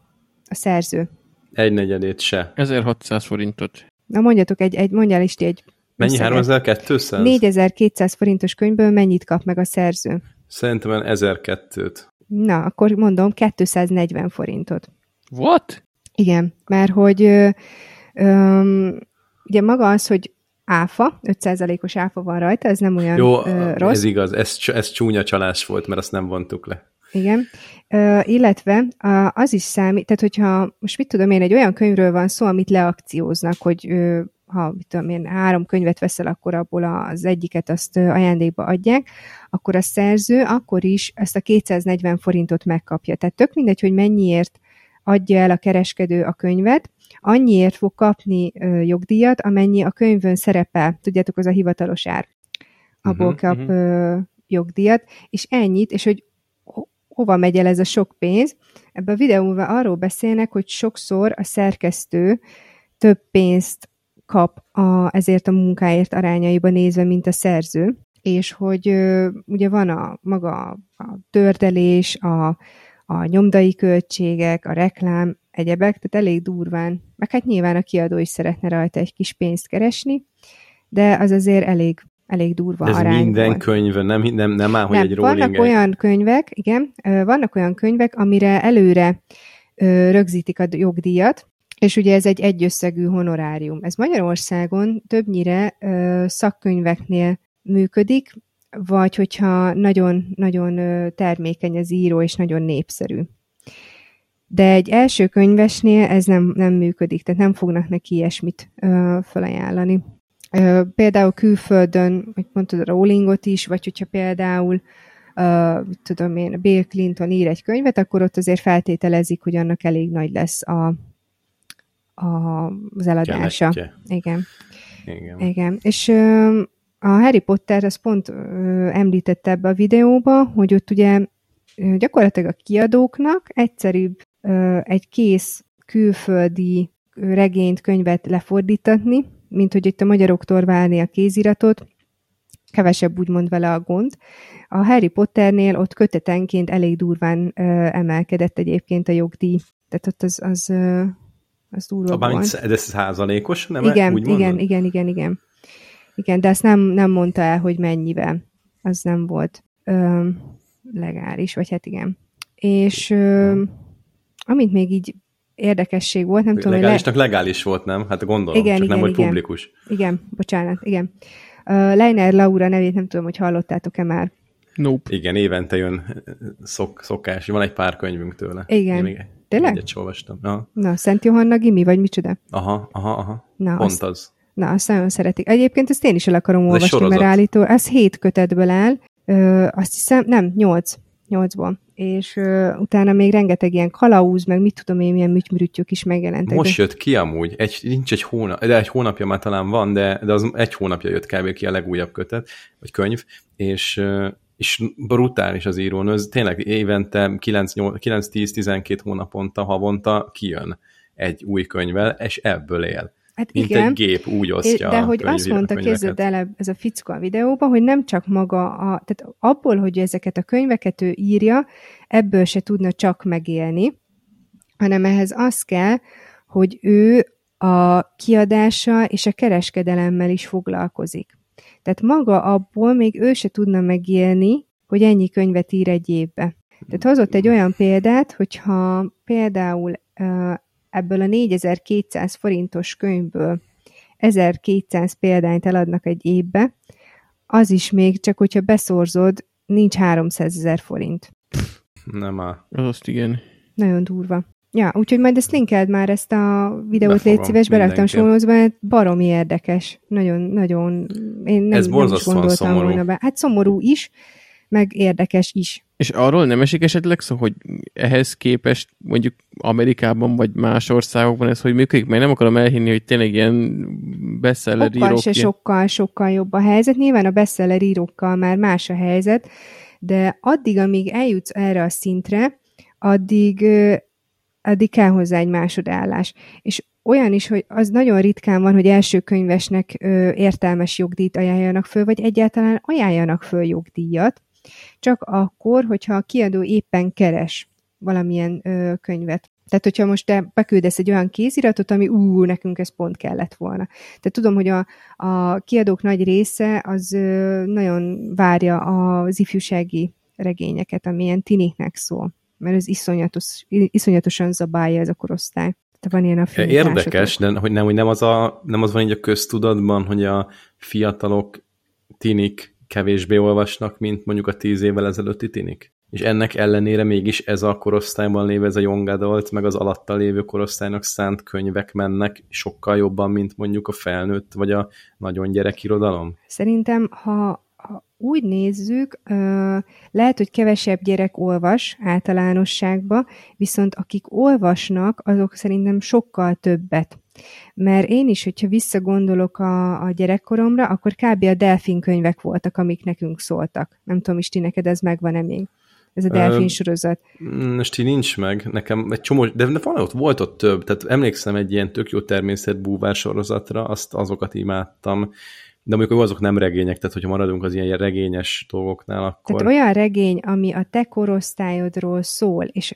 szerző? Egy negyedét se. 1600 forintot. Na mondjatok, egy, egy mondjál is egy Mennyi 3200? 4200 forintos könyvből mennyit kap meg a szerző? Szerintem 1002-t. Na, akkor mondom 240 forintot. What? Igen, mert hogy ö, ö, ugye maga az, hogy áfa, 5%-os áfa van rajta, ez nem olyan Jó, ö, rossz. ez igaz, ez, ez csúnya csalás volt, mert azt nem vontuk le. Igen, uh, illetve az is számít, tehát hogyha most mit tudom én, egy olyan könyvről van szó, amit leakcióznak, hogy uh, ha mit tudom én, három könyvet veszel, akkor abból az egyiket azt ajándékba adják, akkor a szerző akkor is ezt a 240 forintot megkapja. Tehát tök mindegy, hogy mennyiért adja el a kereskedő a könyvet, annyiért fog kapni jogdíjat, amennyi a könyvön szerepel. Tudjátok, az a hivatalos ár. Abból uh-huh, kap uh-huh. Jogdíjat, és ennyit, és hogy hova megy el ez a sok pénz. Ebben a videóban arról beszélnek, hogy sokszor a szerkesztő több pénzt kap a, ezért a munkáért arányaiba nézve, mint a szerző, és hogy ö, ugye van a maga a tördelés, a, a nyomdai költségek, a reklám, egyebek, tehát elég durván, meg hát nyilván a kiadó is szeretne rajta egy kis pénzt keresni, de az azért elég elég durva ez arány minden könyv, nem, nem, nem áll, hogy nem, egy rolling vannak olyan könyvek, igen, vannak olyan könyvek, amire előre rögzítik a jogdíjat, és ugye ez egy egyösszegű honorárium. Ez Magyarországon többnyire szakkönyveknél működik, vagy hogyha nagyon-nagyon termékeny az író, és nagyon népszerű. De egy első könyvesnél ez nem, nem működik, tehát nem fognak neki ilyesmit ö, felajánlani. Ö, például külföldön, hogy mondtad a Rowlingot is, vagy hogyha például uh, tudom én, Bill Clinton ír egy könyvet, akkor ott azért feltételezik, hogy annak elég nagy lesz a, a, az eladása. Igen. Igen. Igen. És ö, a Harry Potter, ezt pont ö, említette ebbe a videóba, hogy ott ugye gyakorlatilag a kiadóknak egyszerűbb egy kész külföldi regényt, könyvet lefordítatni, mint hogy itt a magyaroktól válni a kéziratot, kevesebb úgymond vele a gond. A Harry Potternél ott kötetenként elég durván ö, emelkedett egyébként a jogdíj. Tehát ott az, az, ö, az durva volt. De ez százalékos? Nem igen, úgy igen, igen, igen, igen. Igen, de ezt nem, nem mondta el, hogy mennyivel. Az nem volt ö, legális, vagy hát igen. És ö, Amint még így érdekesség volt, nem tudom, Legálisnak le... legális volt, nem? Hát gondolom, igen, csak igen, nem, hogy igen. publikus. Igen, bocsánat, igen. Uh, Leiner Laura nevét nem tudom, hogy hallottátok-e már. Nope. Igen, évente jön szok, szokás, van egy pár könyvünk tőle. Igen. Én még Tényleg? Egyet olvastam. Aha. Na, Szent Johanna Gimi, vagy micsoda? Aha, aha, aha. Na, Pont azt, az. Na, azt nagyon szeretik. Egyébként ezt én is el akarom olvasni, sorozat. mert állító, ez hét kötetből áll. Ö, azt hiszem, nem, nyolc. Nyolcból és uh, utána még rengeteg ilyen kalauz, meg mit tudom én, milyen műtymürüttyök is megjelentek. Most de... jött ki amúgy, egy, nincs egy hónap, de egy hónapja már talán van, de, de az egy hónapja jött kb. ki a legújabb kötet, vagy könyv, és, uh, és brutális az írón, ez tényleg évente 9-10-12 hónaponta, havonta kijön egy új könyvvel, és ebből él. Hát Mint igen, egy gép úgy osztja De hogy azt mondta, kézzed el ez a fickó a videóban, hogy nem csak maga, a, tehát abból, hogy ezeket a könyveket ő írja, ebből se tudna csak megélni, hanem ehhez az kell, hogy ő a kiadása és a kereskedelemmel is foglalkozik. Tehát maga abból még ő se tudna megélni, hogy ennyi könyvet ír egy évbe. Tehát hozott egy olyan példát, hogyha például ebből a 4200 forintos könyvből 1200 példányt eladnak egy évbe, az is még csak, hogyha beszorzod, nincs 300 ezer forint. Nem áll. Azt igen. Nagyon durva. Ja, úgyhogy majd ezt linkeld már ezt a videót, légy szíves, beraktam sónozba, mert baromi érdekes. Nagyon, nagyon, én nem, Ez nem is gondoltam szomorú. volna be. Hát szomorú is, meg érdekes is. És arról nem esik esetleg szó, hogy ehhez képest mondjuk Amerikában vagy más országokban ez hogy működik? Mert nem akarom elhinni, hogy tényleg ilyen bestseller írók... se ilyen... sokkal, sokkal jobb a helyzet. Nyilván a bestseller írókkal már más a helyzet, de addig, amíg eljutsz erre a szintre, addig, addig kell hozzá egy másodállás. És olyan is, hogy az nagyon ritkán van, hogy első könyvesnek ö, értelmes jogdíjt ajánljanak föl, vagy egyáltalán ajánljanak föl jogdíjat, csak akkor, hogyha a kiadó éppen keres valamilyen ö, könyvet. Tehát, hogyha most te beküldesz egy olyan kéziratot, ami ú, nekünk ez pont kellett volna. Tehát tudom, hogy a, a kiadók nagy része az ö, nagyon várja az ifjúsági regényeket, amilyen tiniknek szól, mert ez iszonyatos, iszonyatosan zabálja ez a korosztály. Tehát van ilyen a Érdekes, de hogy nem, hogy nem az, a, nem az van így a köztudatban, hogy a fiatalok, tinik kevésbé olvasnak, mint mondjuk a tíz évvel ezelőtti tinik? és ennek ellenére mégis ez a korosztályban lévő, ez a young adult, meg az alatta lévő korosztálynak szánt könyvek mennek sokkal jobban, mint mondjuk a felnőtt, vagy a nagyon gyerekirodalom? Szerintem, ha, ha úgy nézzük, lehet, hogy kevesebb gyerek olvas általánosságba, viszont akik olvasnak, azok szerintem sokkal többet. Mert én is, hogyha visszagondolok a, a gyerekkoromra, akkor kb. a delfin könyvek voltak, amik nekünk szóltak. Nem tudom, Isti, neked ez megvan-e még? Ez a delfin sorozat. Most így nincs meg. Nekem egy csomó, de, de van ott, volt ott több. Tehát emlékszem egy ilyen tök jó természetbúvár sorozatra, azt azokat imádtam de amikor azok nem regények, tehát hogyha maradunk az ilyen regényes dolgoknál, akkor... Tehát olyan regény, ami a te korosztályodról szól, és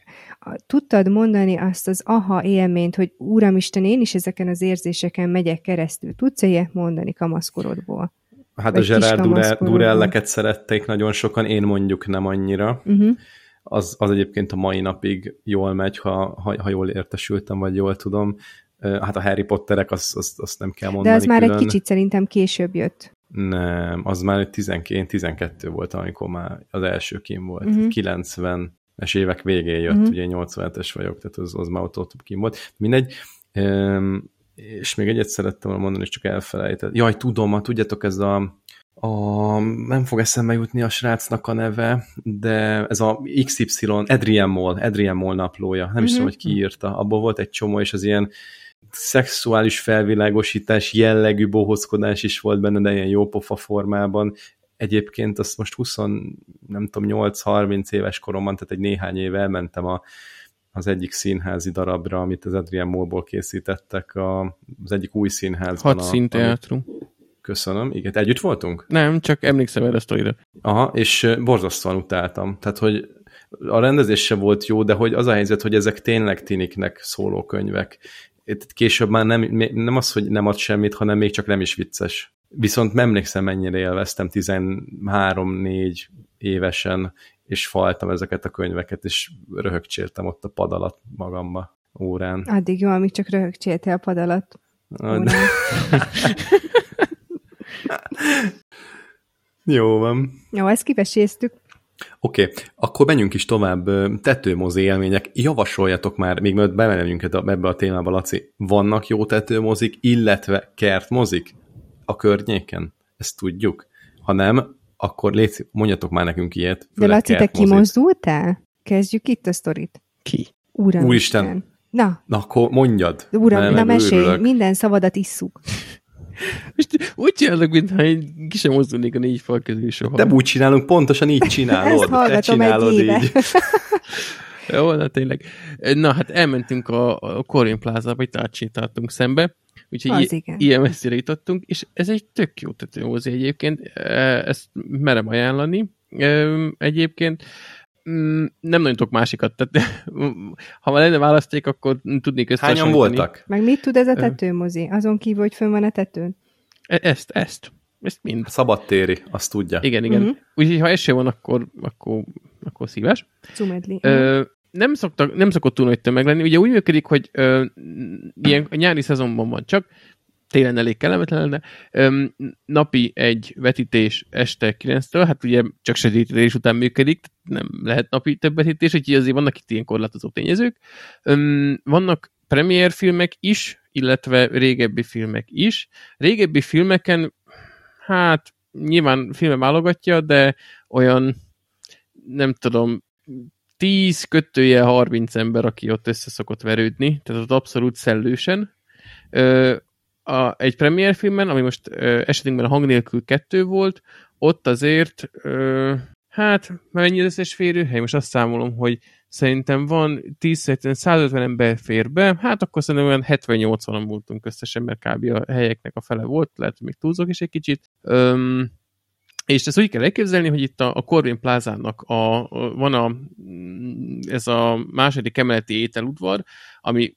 tudtad mondani azt az aha élményt, hogy Úramisten, én is ezeken az érzéseken megyek keresztül. Tudsz-e ilyet mondani kamaszkorodból? Hát Vagy a Gerard Durelleket szerették nagyon sokan, én mondjuk nem annyira. Uh-huh. Az, az egyébként a mai napig jól megy, ha, ha, ha jól értesültem, vagy jól tudom hát a Harry Potterek, azt, azt, azt nem kell mondani De az már külön. egy kicsit szerintem később jött. Nem, az már 12, 12 volt, amikor már az első kim volt. Uh-huh. 90-es évek végén jött, uh-huh. ugye 87-es vagyok, tehát az, az már ott, ott kim volt. Mindegy. Um, és még egyet szerettem volna mondani, és csak elfelejtett. Jaj, tudom, tudjátok, ez a, a, nem fog eszembe jutni a srácnak a neve, de ez a XY, Adrian Moll, Adrian Moll naplója, nem uh-huh. is tudom, hogy ki írta. Abból volt egy csomó, és az ilyen szexuális felvilágosítás jellegű bohózkodás is volt benne, de ilyen jópofa formában. Egyébként azt most 20, nem tudom, 8-30 éves koromban, tehát egy néhány éve elmentem a, az egyik színházi darabra, amit az Adrian Mollból készítettek, a, az egyik új színházban. Hat színteátrum. Köszönöm. Igen, együtt voltunk? Nem, csak emlékszem erre a sztorira. Aha, és borzasztóan utáltam. Tehát, hogy a rendezés se volt jó, de hogy az a helyzet, hogy ezek tényleg tiniknek szóló könyvek, később már nem, nem az, hogy nem ad semmit, hanem még csak nem is vicces. Viszont nem emlékszem, mennyire élveztem 13-4 évesen, és faltam ezeket a könyveket, és röhögcséltem ott a pad alatt magamba órán. Addig jó, amíg csak röhögcséltél a pad alatt. jó van. Jó, ezt kiveséztük. Oké, okay, akkor menjünk is tovább. Tetőmozi élmények. Javasoljatok már, még mielőtt bemenjünk ebbe a témába, Laci, vannak jó tetőmozik, illetve kertmozik a környéken? Ezt tudjuk. Ha nem, akkor légy, mondjatok már nekünk ilyet. De Laci, te kimozdultál? Kezdjük itt a sztorit. Ki? Uram Úristen. Na. Na, akkor mondjad. Uram, na mesélj, minden szavadat isszuk. Most úgy csinálok, mintha én ki sem mozdulnék a négy fal közül soha. De úgy csinálunk, pontosan így csinálod. Ezt csinálod egy így. Jó, na tényleg. Na, hát elmentünk a, a Corin Plaza-ba, itt átsétáltunk szembe, úgyhogy i- ilyen messzire jutottunk, és ez egy tök jó tetőmozi egyébként, ezt merem ajánlani. Egyébként mm, nem nagyon tudok másikat, tehát ha már lenne választék, akkor tudnék összehasonlítani. Hányan voltak? Meg mit tud ez a tetőmozi? Azon kívül, hogy fönn van a tetőn? E, ezt, ezt. Ezt mind. Szabadtéri, azt tudja. Igen, igen. Uh-huh. Úgyhogy ha eső van, akkor, akkor, akkor szíves. Cumedli. Ö, nem, szoktak, nem szokott túl nagy tömeg lenni. Ugye úgy működik, hogy ö, ilyen a nyári szezonban van csak, télen elég kellemetlen lenne. Öm, napi egy vetítés este 9-től, hát ugye csak sötétítés után működik, nem lehet napi több vetítés, úgyhogy azért vannak itt ilyen korlátozó tényezők. Öm, vannak premier filmek is, illetve régebbi filmek is. Régebbi filmeken, hát nyilván filmem válogatja, de olyan nem tudom, 10 kötője 30 ember, aki ott össze szokott verődni, tehát ott abszolút szellősen. Ö, a, egy premier filmben, ami most ö, esetünkben a hang nélkül kettő volt, ott azért, ö, hát mennyi az összes férőhely? Most azt számolom, hogy szerintem van 10-150 ember fér be, hát akkor szerintem olyan 70-80-an voltunk összesen, mert kb. a helyeknek a fele volt, lehet, hogy még túlzok is egy kicsit. Öm, és ezt úgy kell elképzelni, hogy itt a, a Corvin plázának a, a, van a, ez a második emeleti ételudvar, ami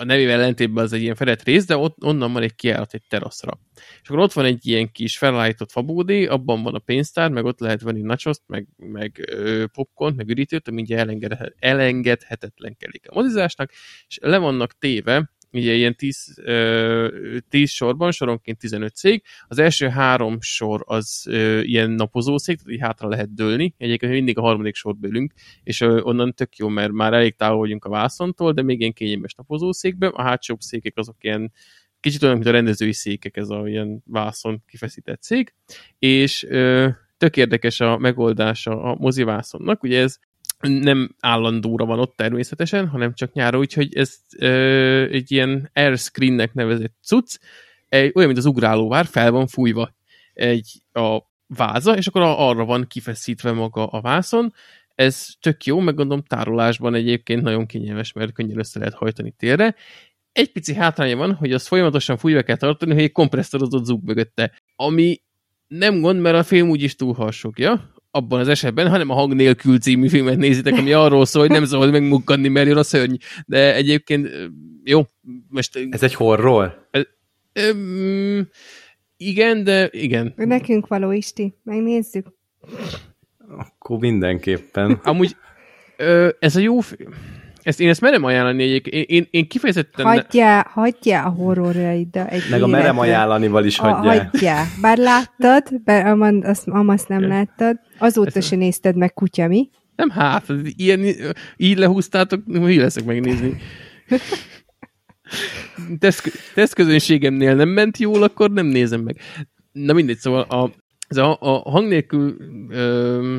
a nevével ellentétben az egy ilyen fedett rész, de ott, onnan van egy kiállat egy teraszra. És akkor ott van egy ilyen kis felállított fabódé, abban van a pénztár, meg ott lehet venni nachoszt, meg, meg popcorn, meg üdítőt, ami ugye elengedhetetlen kelik a mozizásnak, és le vannak téve ugye ilyen 10, 10 sorban, soronként 15 szék. Az első három sor az ilyen napozó szék, tehát így hátra lehet dőlni. Egyébként mindig a harmadik sort bőlünk, és onnan tök jó, mert már elég távol vagyunk a vászontól, de még ilyen kényelmes napozószékbe. A hátsó székek azok ilyen kicsit olyan, mint a rendezői székek, ez a ilyen vászon kifeszített szék, és tök érdekes a megoldása a mozivászonnak, ugye ez nem állandóra van ott természetesen, hanem csak nyára, úgyhogy ez ö, egy ilyen air screennek nevezett cucc, egy, olyan, mint az ugrálóvár, fel van fújva egy a váza, és akkor arra van kifeszítve maga a vászon. Ez tök jó, meg gondolom tárolásban egyébként nagyon kényelmes, mert könnyen össze lehet hajtani térre. Egy pici hátránya van, hogy azt folyamatosan fújva kell tartani, hogy egy kompresszorozott zug mögötte, ami nem gond, mert a film úgyis túl harsogja, abban az esetben, hanem a Hang nélkül című filmet nézitek, ami arról szól, hogy nem szabad megmukkadni, mert jön a szörny. De egyébként jó, most... Ez egy horror? Ez, öm, igen, de igen. Nekünk való Isti, megnézzük. Akkor mindenképpen. Amúgy ö, ez a jó film ezt, én ezt merem ajánlani egyébként. Én, én, én kifejezetten... Hagyjál, hagyjál a horrorjaiddal egy Meg a merem ajánlanival is hagyjál. Hagyjál. Bár láttad, bár Amand, azt, Amasz nem láttad, azóta se nézted meg kutya, mi? Nem hát, ilyen, így lehúztátok, így leszek megnézni. tesztközönségemnél nem ment jól, akkor nem nézem meg. Na mindegy, szóval a, ez a, a hang nélkül ö,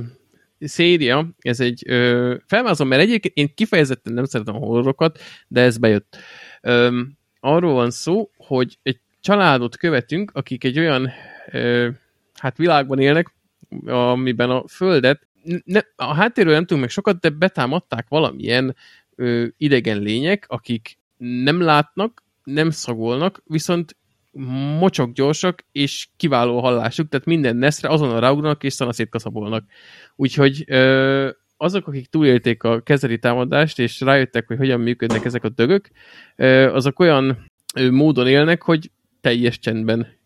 széria, ez egy, ö, felmázom, mert egyébként én kifejezetten nem szeretem a horrorokat, de ez bejött. Ö, arról van szó, hogy egy családot követünk, akik egy olyan ö, hát világban élnek, amiben a földet ne, a háttérről nem tudunk meg sokat, de betámadták valamilyen ö, idegen lények, akik nem látnak, nem szagolnak, viszont mocsok gyorsak, és kiváló hallásuk, tehát minden neszre azonnal ráugranak, és szanaszét kaszabolnak. Úgyhogy ö, azok, akik túlélték a kezeli támadást, és rájöttek, hogy hogyan működnek ezek a dögök, ö, azok olyan módon élnek, hogy teljes csendben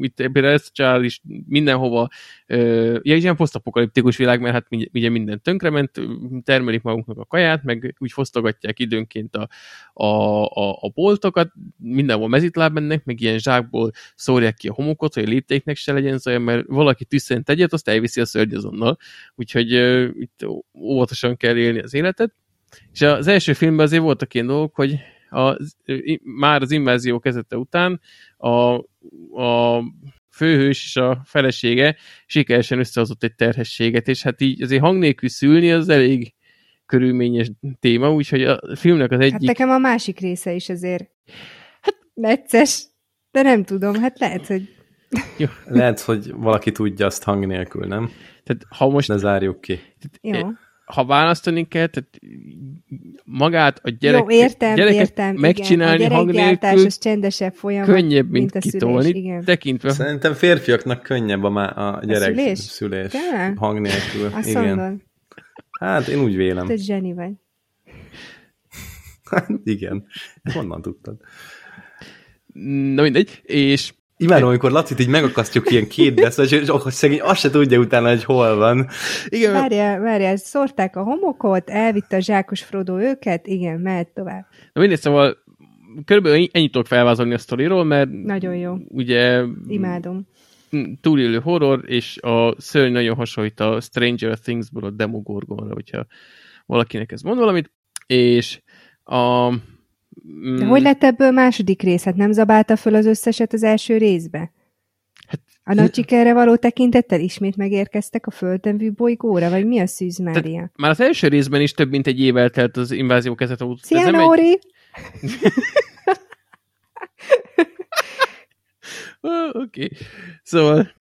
itt például ez csinál is mindenhova, ja, egy ilyen posztapokaliptikus világ, mert hát ugye minden tönkrement, termelik magunknak a kaját, meg úgy fosztogatják időnként a, a, a, a boltokat, mindenhol mezitláb mennek, meg ilyen zsákból szórják ki a homokot, hogy a léptéknek se legyen zaj, mert valaki tüsszent egyet, azt elviszi a szörny azonnal. Úgyhogy itt óvatosan kell élni az életet. És az első filmben azért voltak ilyen dolgok, hogy a, már az invázió kezdete után a, a főhős és a felesége sikeresen összehozott egy terhességet, és hát így azért hang nélkül szülni az elég körülményes téma, úgyhogy a filmnek az hát egyik... Hát nekem a másik része is azért hát necces, de nem tudom, hát lehet, hogy... Jó. Lehet, hogy valaki tudja azt hang nélkül, nem? Tehát ha most... Ne zárjuk ki. Jó ha választani kell, tehát magát a gyerek, Jó, értem, értem, megcsinálni igen. A hang nélkül az csendesebb folyamat, könnyebb, mint, mint kitolni, szülés, igen. tekintve. Szerintem férfiaknak könnyebb a, a gyerek a szülés, szülés hang nélkül. Azt igen. Mondod. Hát én úgy vélem. Te zseni vagy. Hát igen. Honnan tudtad? Na mindegy, és Imádom, amikor Lacit így megakasztjuk ilyen két beszél, és akkor szegény azt se tudja utána, hogy hol van. Igen. Várjál, várjál, szórták a homokot, elvitte a zsákos Frodo őket, igen, mehet tovább. Na mindegy, szóval körülbelül ennyit tudok felvázolni a sztoriról, mert nagyon jó. Ugye imádom. Túlélő horror, és a szörny nagyon hasonlít a Stranger Things-ból a Demogorgonra, hogyha valakinek ez mond valamit, és a de hogy lett ebből második rész? Hát nem zabálta föl az összeset az első részbe? Hát, a nagy sikerre való tekintettel ismét megérkeztek a földönvű bolygóra, vagy mi a Szűz Mária? Már az első részben is több mint egy év eltelt az invázió kezdete óta. Szia, Nóri! Egy... Oké. Okay. Szóval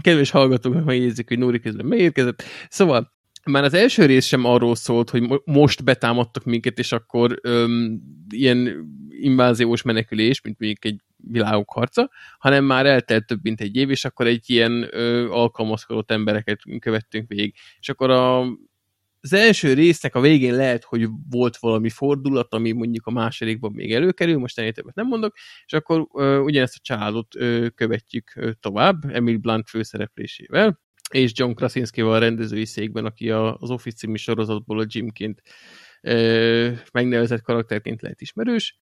kedves hallgatóknak megjegyzik, hogy Nóri közben megérkezett. Szóval már az első rész sem arról szólt, hogy most betámadtak minket, és akkor öm, ilyen inváziós menekülés, mint mondjuk egy világok harca, hanem már eltelt több mint egy év, és akkor egy ilyen ö, alkalmazkodott embereket követtünk végig. És akkor a, az első résznek a végén lehet, hogy volt valami fordulat, ami mondjuk a másodikban még előkerül, most ennél többet nem mondok, és akkor ö, ugyanezt a családot ö, követjük ö, tovább, Emil Blunt főszereplésével, és John Krasinski a rendezői székben, aki a, az Office című sorozatból a Jimként ö, megnevezett karakterként lehet ismerős.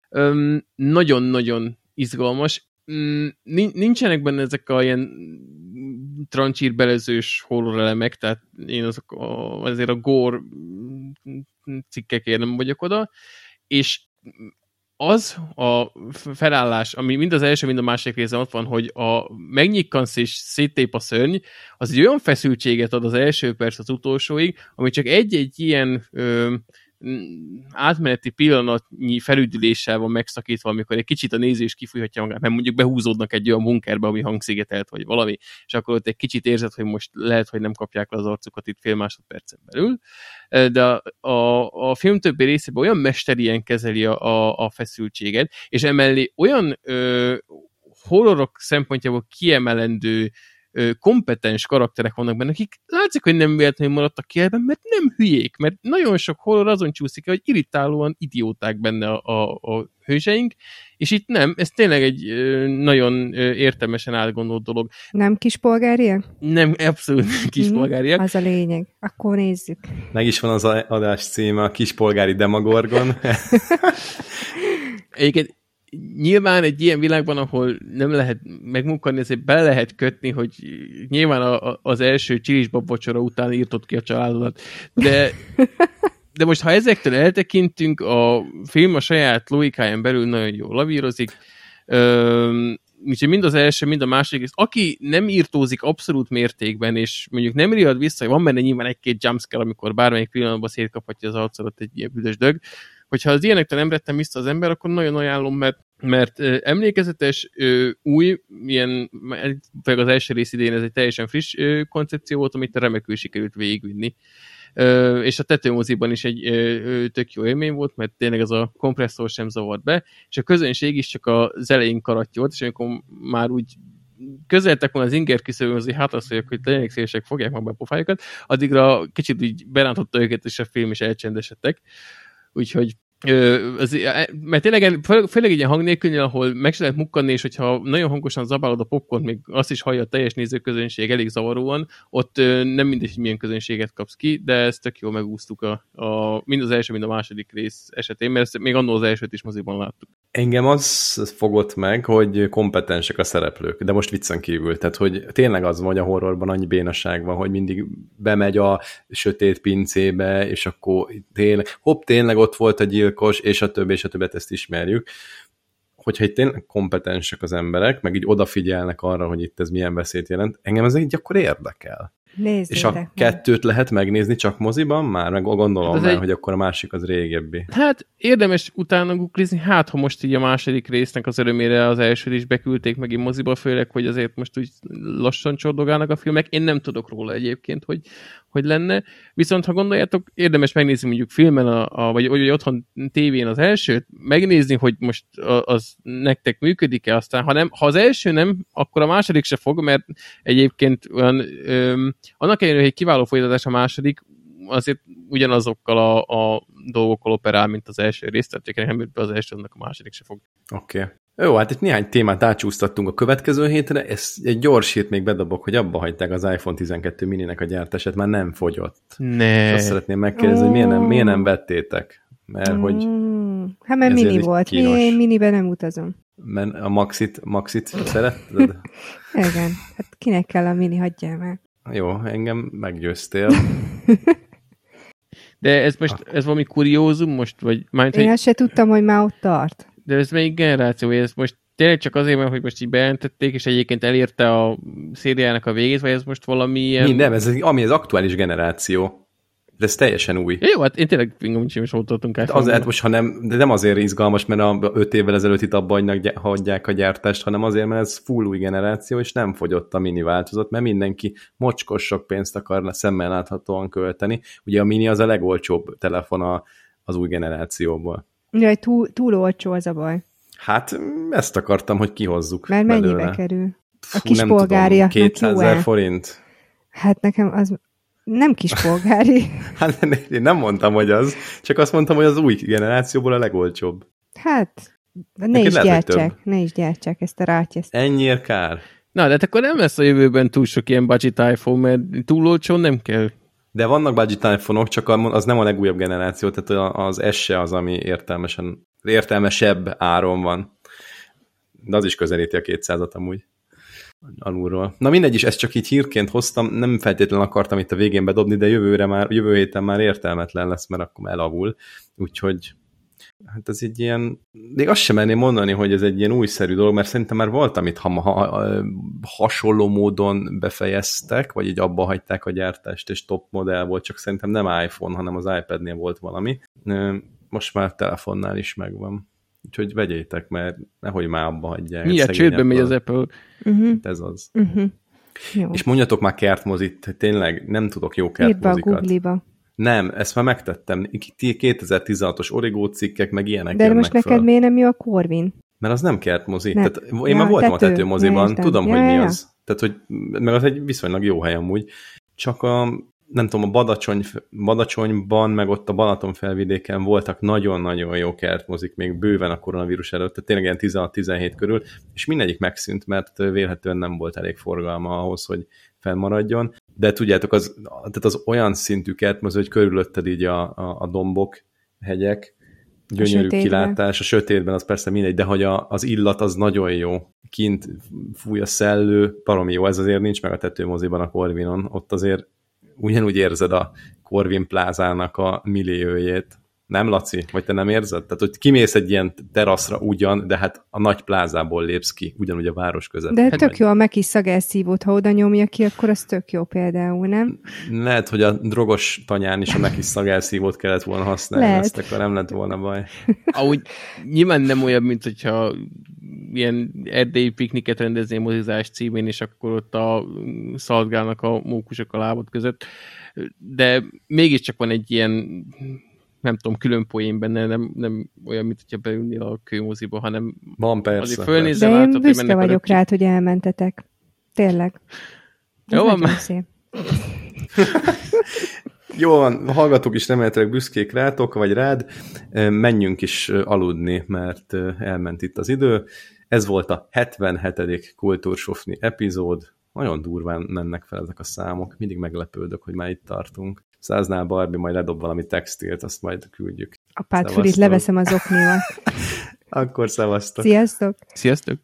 Nagyon-nagyon izgalmas. Mm, nincsenek benne ezek a ilyen trancsírbelezős horror elemek, tehát én azok a, azért a gore cikkekért nem vagyok oda, és az a felállás, ami mind az első, mind a másik részen ott van, hogy a megnyikkansz és széttép a szörny, az egy olyan feszültséget ad az első perc az utolsóig, ami csak egy-egy ilyen ö, átmeneti pillanatnyi felüdüléssel van megszakítva, amikor egy kicsit a néző kifújhatja magát, mert mondjuk behúzódnak egy olyan bunkerbe, ami hangszigetelt, vagy valami, és akkor ott egy kicsit érzed, hogy most lehet, hogy nem kapják le az arcukat itt fél másodpercen belül, de a, a, a film többi részében olyan mesterien kezeli a, a, a feszültséget, és emellé olyan ö, horrorok szempontjából kiemelendő kompetens karakterek vannak benne, akik látszik, hogy nem véletlenül maradtak ki ebben, mert nem hülyék, mert nagyon sok horror azon csúszik hogy irritálóan idióták benne a, a, a hőseink, és itt nem, ez tényleg egy nagyon értelmesen átgondolt dolog. Nem kispolgáriak? Nem, abszolút kispolgáriak. Mm, az a lényeg. Akkor nézzük. Meg is van az adás címe, a kispolgári demagorgon. Egyébként nyilván egy ilyen világban, ahol nem lehet megmunkani, ezért be lehet kötni, hogy nyilván a, a, az első csilisbab vacsora után írtott ki a családodat. De, de most, ha ezektől eltekintünk, a film a saját logikáján belül nagyon jól lavírozik, Üm, úgyhogy mind az első, mind a második rész. Aki nem írtózik abszolút mértékben, és mondjuk nem riad vissza, van benne nyilván egy-két jumpscare, amikor bármelyik pillanatban szétkaphatja az arcodat egy ilyen büdös dög, hogyha az ilyenektől nem rettem vissza az ember, akkor nagyon ajánlom, mert mert emlékezetes, új, ilyen, főleg az első rész idén ez egy teljesen friss ö, koncepció volt, amit remekül sikerült végigvinni. És a tetőmoziban is egy tök jó élmény volt, mert tényleg ez a kompresszor sem zavart be, és a közönség is csak az elején karattyót, és amikor már úgy közeltek volna az inger küszöbön, hogy hát azt mondják, hogy tényleg szélesek fogják meg be a pofájukat, addigra kicsit úgy berántotta őket, és a film is elcsendesedtek o que de úgyhogy az, e, mert tényleg, főleg egy ilyen hang ahol meg se lehet mukkanni, és hogyha nagyon hangosan zabálod a popcorn, még azt is hallja a teljes nézőközönség elég zavaróan, ott nem mindegy, hogy milyen közönséget kapsz ki, de ezt tök jól megúsztuk a, a, mind az első, mind a második rész esetén, mert ezt még annól az elsőt is moziban láttuk. Engem az fogott meg, hogy kompetensek a szereplők, de most viccen kívül. Tehát, hogy tényleg az vagy a horrorban annyi bénaság van, hogy mindig bemegy a sötét pincébe, és akkor tényleg, hopp, tényleg ott volt a gyilkos, és a többi, és a többet ezt ismerjük. Hogyha itt tényleg kompetensek az emberek, meg így odafigyelnek arra, hogy itt ez milyen veszélyt jelent, engem ez így akkor érdekel. Nézzétek És a meg. kettőt lehet megnézni csak moziban már? Meg gondolom hát már, egy... hogy akkor a másik az régebbi. Hát érdemes utána googlizni, hát ha most így a második résznek az örömére az első is beküldték meg én moziba, főleg, hogy azért most úgy lassan csordogálnak a filmek. Én nem tudok róla egyébként, hogy, hogy lenne. Viszont ha gondoljátok, érdemes megnézni mondjuk filmen, a, a, vagy, vagy otthon tévén az elsőt, megnézni, hogy most az nektek működik-e, aztán ha, nem, ha az első nem, akkor a második se fog, mert egyébként olyan, öm, annak ellenére, hogy egy kiváló folytatás a második, azért ugyanazokkal a, a dolgokkal operál, mint az első rész, tehát nem be az első, annak a második se fog. Oké. Okay. Jó, hát itt néhány témát átsúsztattunk a következő hétre, ezt egy gyors hírt még bedobok, hogy abba hagyták az iPhone 12 mininek a gyártását, már nem fogyott. Ne. azt szeretném megkérdezni, hogy miért nem, miért nem vettétek? Mert mm. hogy... Hát mert mini volt, mi, én miniben nem utazom. Mert a Maxit, Maxit szeretted? Igen, hát kinek kell a mini, hagyjál már. Jó, engem meggyőztél. De ez most, ez valami kuriózum most? Vagy, majd, Én hogy... se tudtam, hogy már ott tart. De ez melyik generáció? Ez most tényleg csak azért van, hogy most így bejelentették, és egyébként elérte a szériának a végét, vagy ez most valami ilyen... Nem, ez ami az aktuális generáció. De ez teljesen új. Jó, hát én tényleg fingom is is voltottunk el. Azért, hát most, ha nem, de nem azért izgalmas, mert a öt évvel ezelőtt itt abba hagyják a gyártást, hanem azért, mert ez full új generáció, és nem fogyott a mini változat, mert mindenki mocskos sok pénzt akar szemmel láthatóan költeni. Ugye a mini az a legolcsóbb telefon a, az új generációból. Jaj, túl, túl olcsó az a baj. Hát ezt akartam, hogy kihozzuk Mert belőle. mennyibe kerül? A kis polgáriaknak 200 ezer forint? Hát nekem az nem kispolgári. hát én nem mondtam, hogy az, csak azt mondtam, hogy az új generációból a legolcsóbb. Hát, ne is gyártsák, ne is gyártsák ezt a rátyeszt. Ennyiért kár. Na, de hát akkor nem lesz a jövőben túl sok ilyen budget iPhone, mert túl olcsó nem kell. De vannak budget telefonok, csak az nem a legújabb generáció, tehát az S se az, ami értelmesen, értelmesebb áron van. De az is közelíti a 200-at amúgy alulról. Na mindegy is, ezt csak így hírként hoztam, nem feltétlenül akartam itt a végén bedobni, de jövőre már, jövő héten már értelmetlen lesz, mert akkor elavul. Úgyhogy hát ez egy ilyen, még azt sem merném mondani, hogy ez egy ilyen újszerű dolog, mert szerintem már volt, amit ha, ha, hasonló módon befejeztek, vagy így abba hagyták a gyártást, és top modell volt, csak szerintem nem iPhone, hanem az iPad-nél volt valami. Most már telefonnál is megvan. Úgyhogy vegyétek, mert nehogy már abba hagyják. Milyen csődbe megy az Apple. Uh-huh. Ez az. Uh-huh. Jó. És mondjatok már kertmozit, tényleg nem tudok jó kertmozikat. Írd be a nem, ezt már megtettem. 2016-os origó cikkek, meg ilyenek De most neked fel. miért nem jó a Corvin? Mert az nem kertmozi. Nem. Tehát én ja, már voltam tető. a tetőmoziban, tudom, ja, hogy ja, mi az. Tehát, hogy meg az egy viszonylag jó hely amúgy. Csak a, nem tudom, a Badacsony, Badacsonyban, meg ott a Balaton felvidéken voltak nagyon-nagyon jó kertmozik, még bőven a koronavírus előtt, tehát tényleg ilyen 16-17 körül, és mindegyik megszűnt, mert vélhetően nem volt elég forgalma ahhoz, hogy fennmaradjon. De tudjátok, az, tehát az olyan szintű kertmoző, hogy körülötted így a, a, a dombok, hegyek, gyönyörű a kilátás, a sötétben az persze mindegy, de hogy a, az illat az nagyon jó. Kint fúj a szellő, baromi jó, ez azért nincs meg a tetőmoziban a Corvinon, ott azért ugyanúgy érzed a Corvin plázának a milliójét. Nem, Laci? Vagy te nem érzed? Tehát, hogy kimész egy ilyen teraszra ugyan, de hát a nagy plázából lépsz ki, ugyanúgy a város között. De tök jó a Meki szagelszívót, ha oda nyomja ki, akkor az tök jó például, nem? Lehet, hogy a drogos tanyán is a Meki szagelszívót kellett volna használni, Lehet. ezt akkor nem lett volna baj. Ahogy nyilván nem olyan, mint hogyha ilyen erdélyi pikniket rendezné mozizás címén, és akkor ott a szaladgálnak a mókusok a lábad között, de mégiscsak van egy ilyen nem tudom, külön poén benne, nem, nem olyan, mint hogyha beülnél a kőmoziba, hanem van persze. Azért fölnézem, De én látod, büszke vagyok rá, hogy elmentetek. Tényleg. Jó van, már. Jó van, hallgatók is remélhetőleg büszkék rátok, vagy rád. Menjünk is aludni, mert elment itt az idő. Ez volt a 77. Kultúrsofni epizód. Nagyon durván mennek fel ezek a számok. Mindig meglepődök, hogy már itt tartunk. Száznál Barbie majd ledob valami textilt, azt majd küldjük. A pátfurit leveszem az oknival. Akkor szevasztok. Sziasztok! Sziasztok!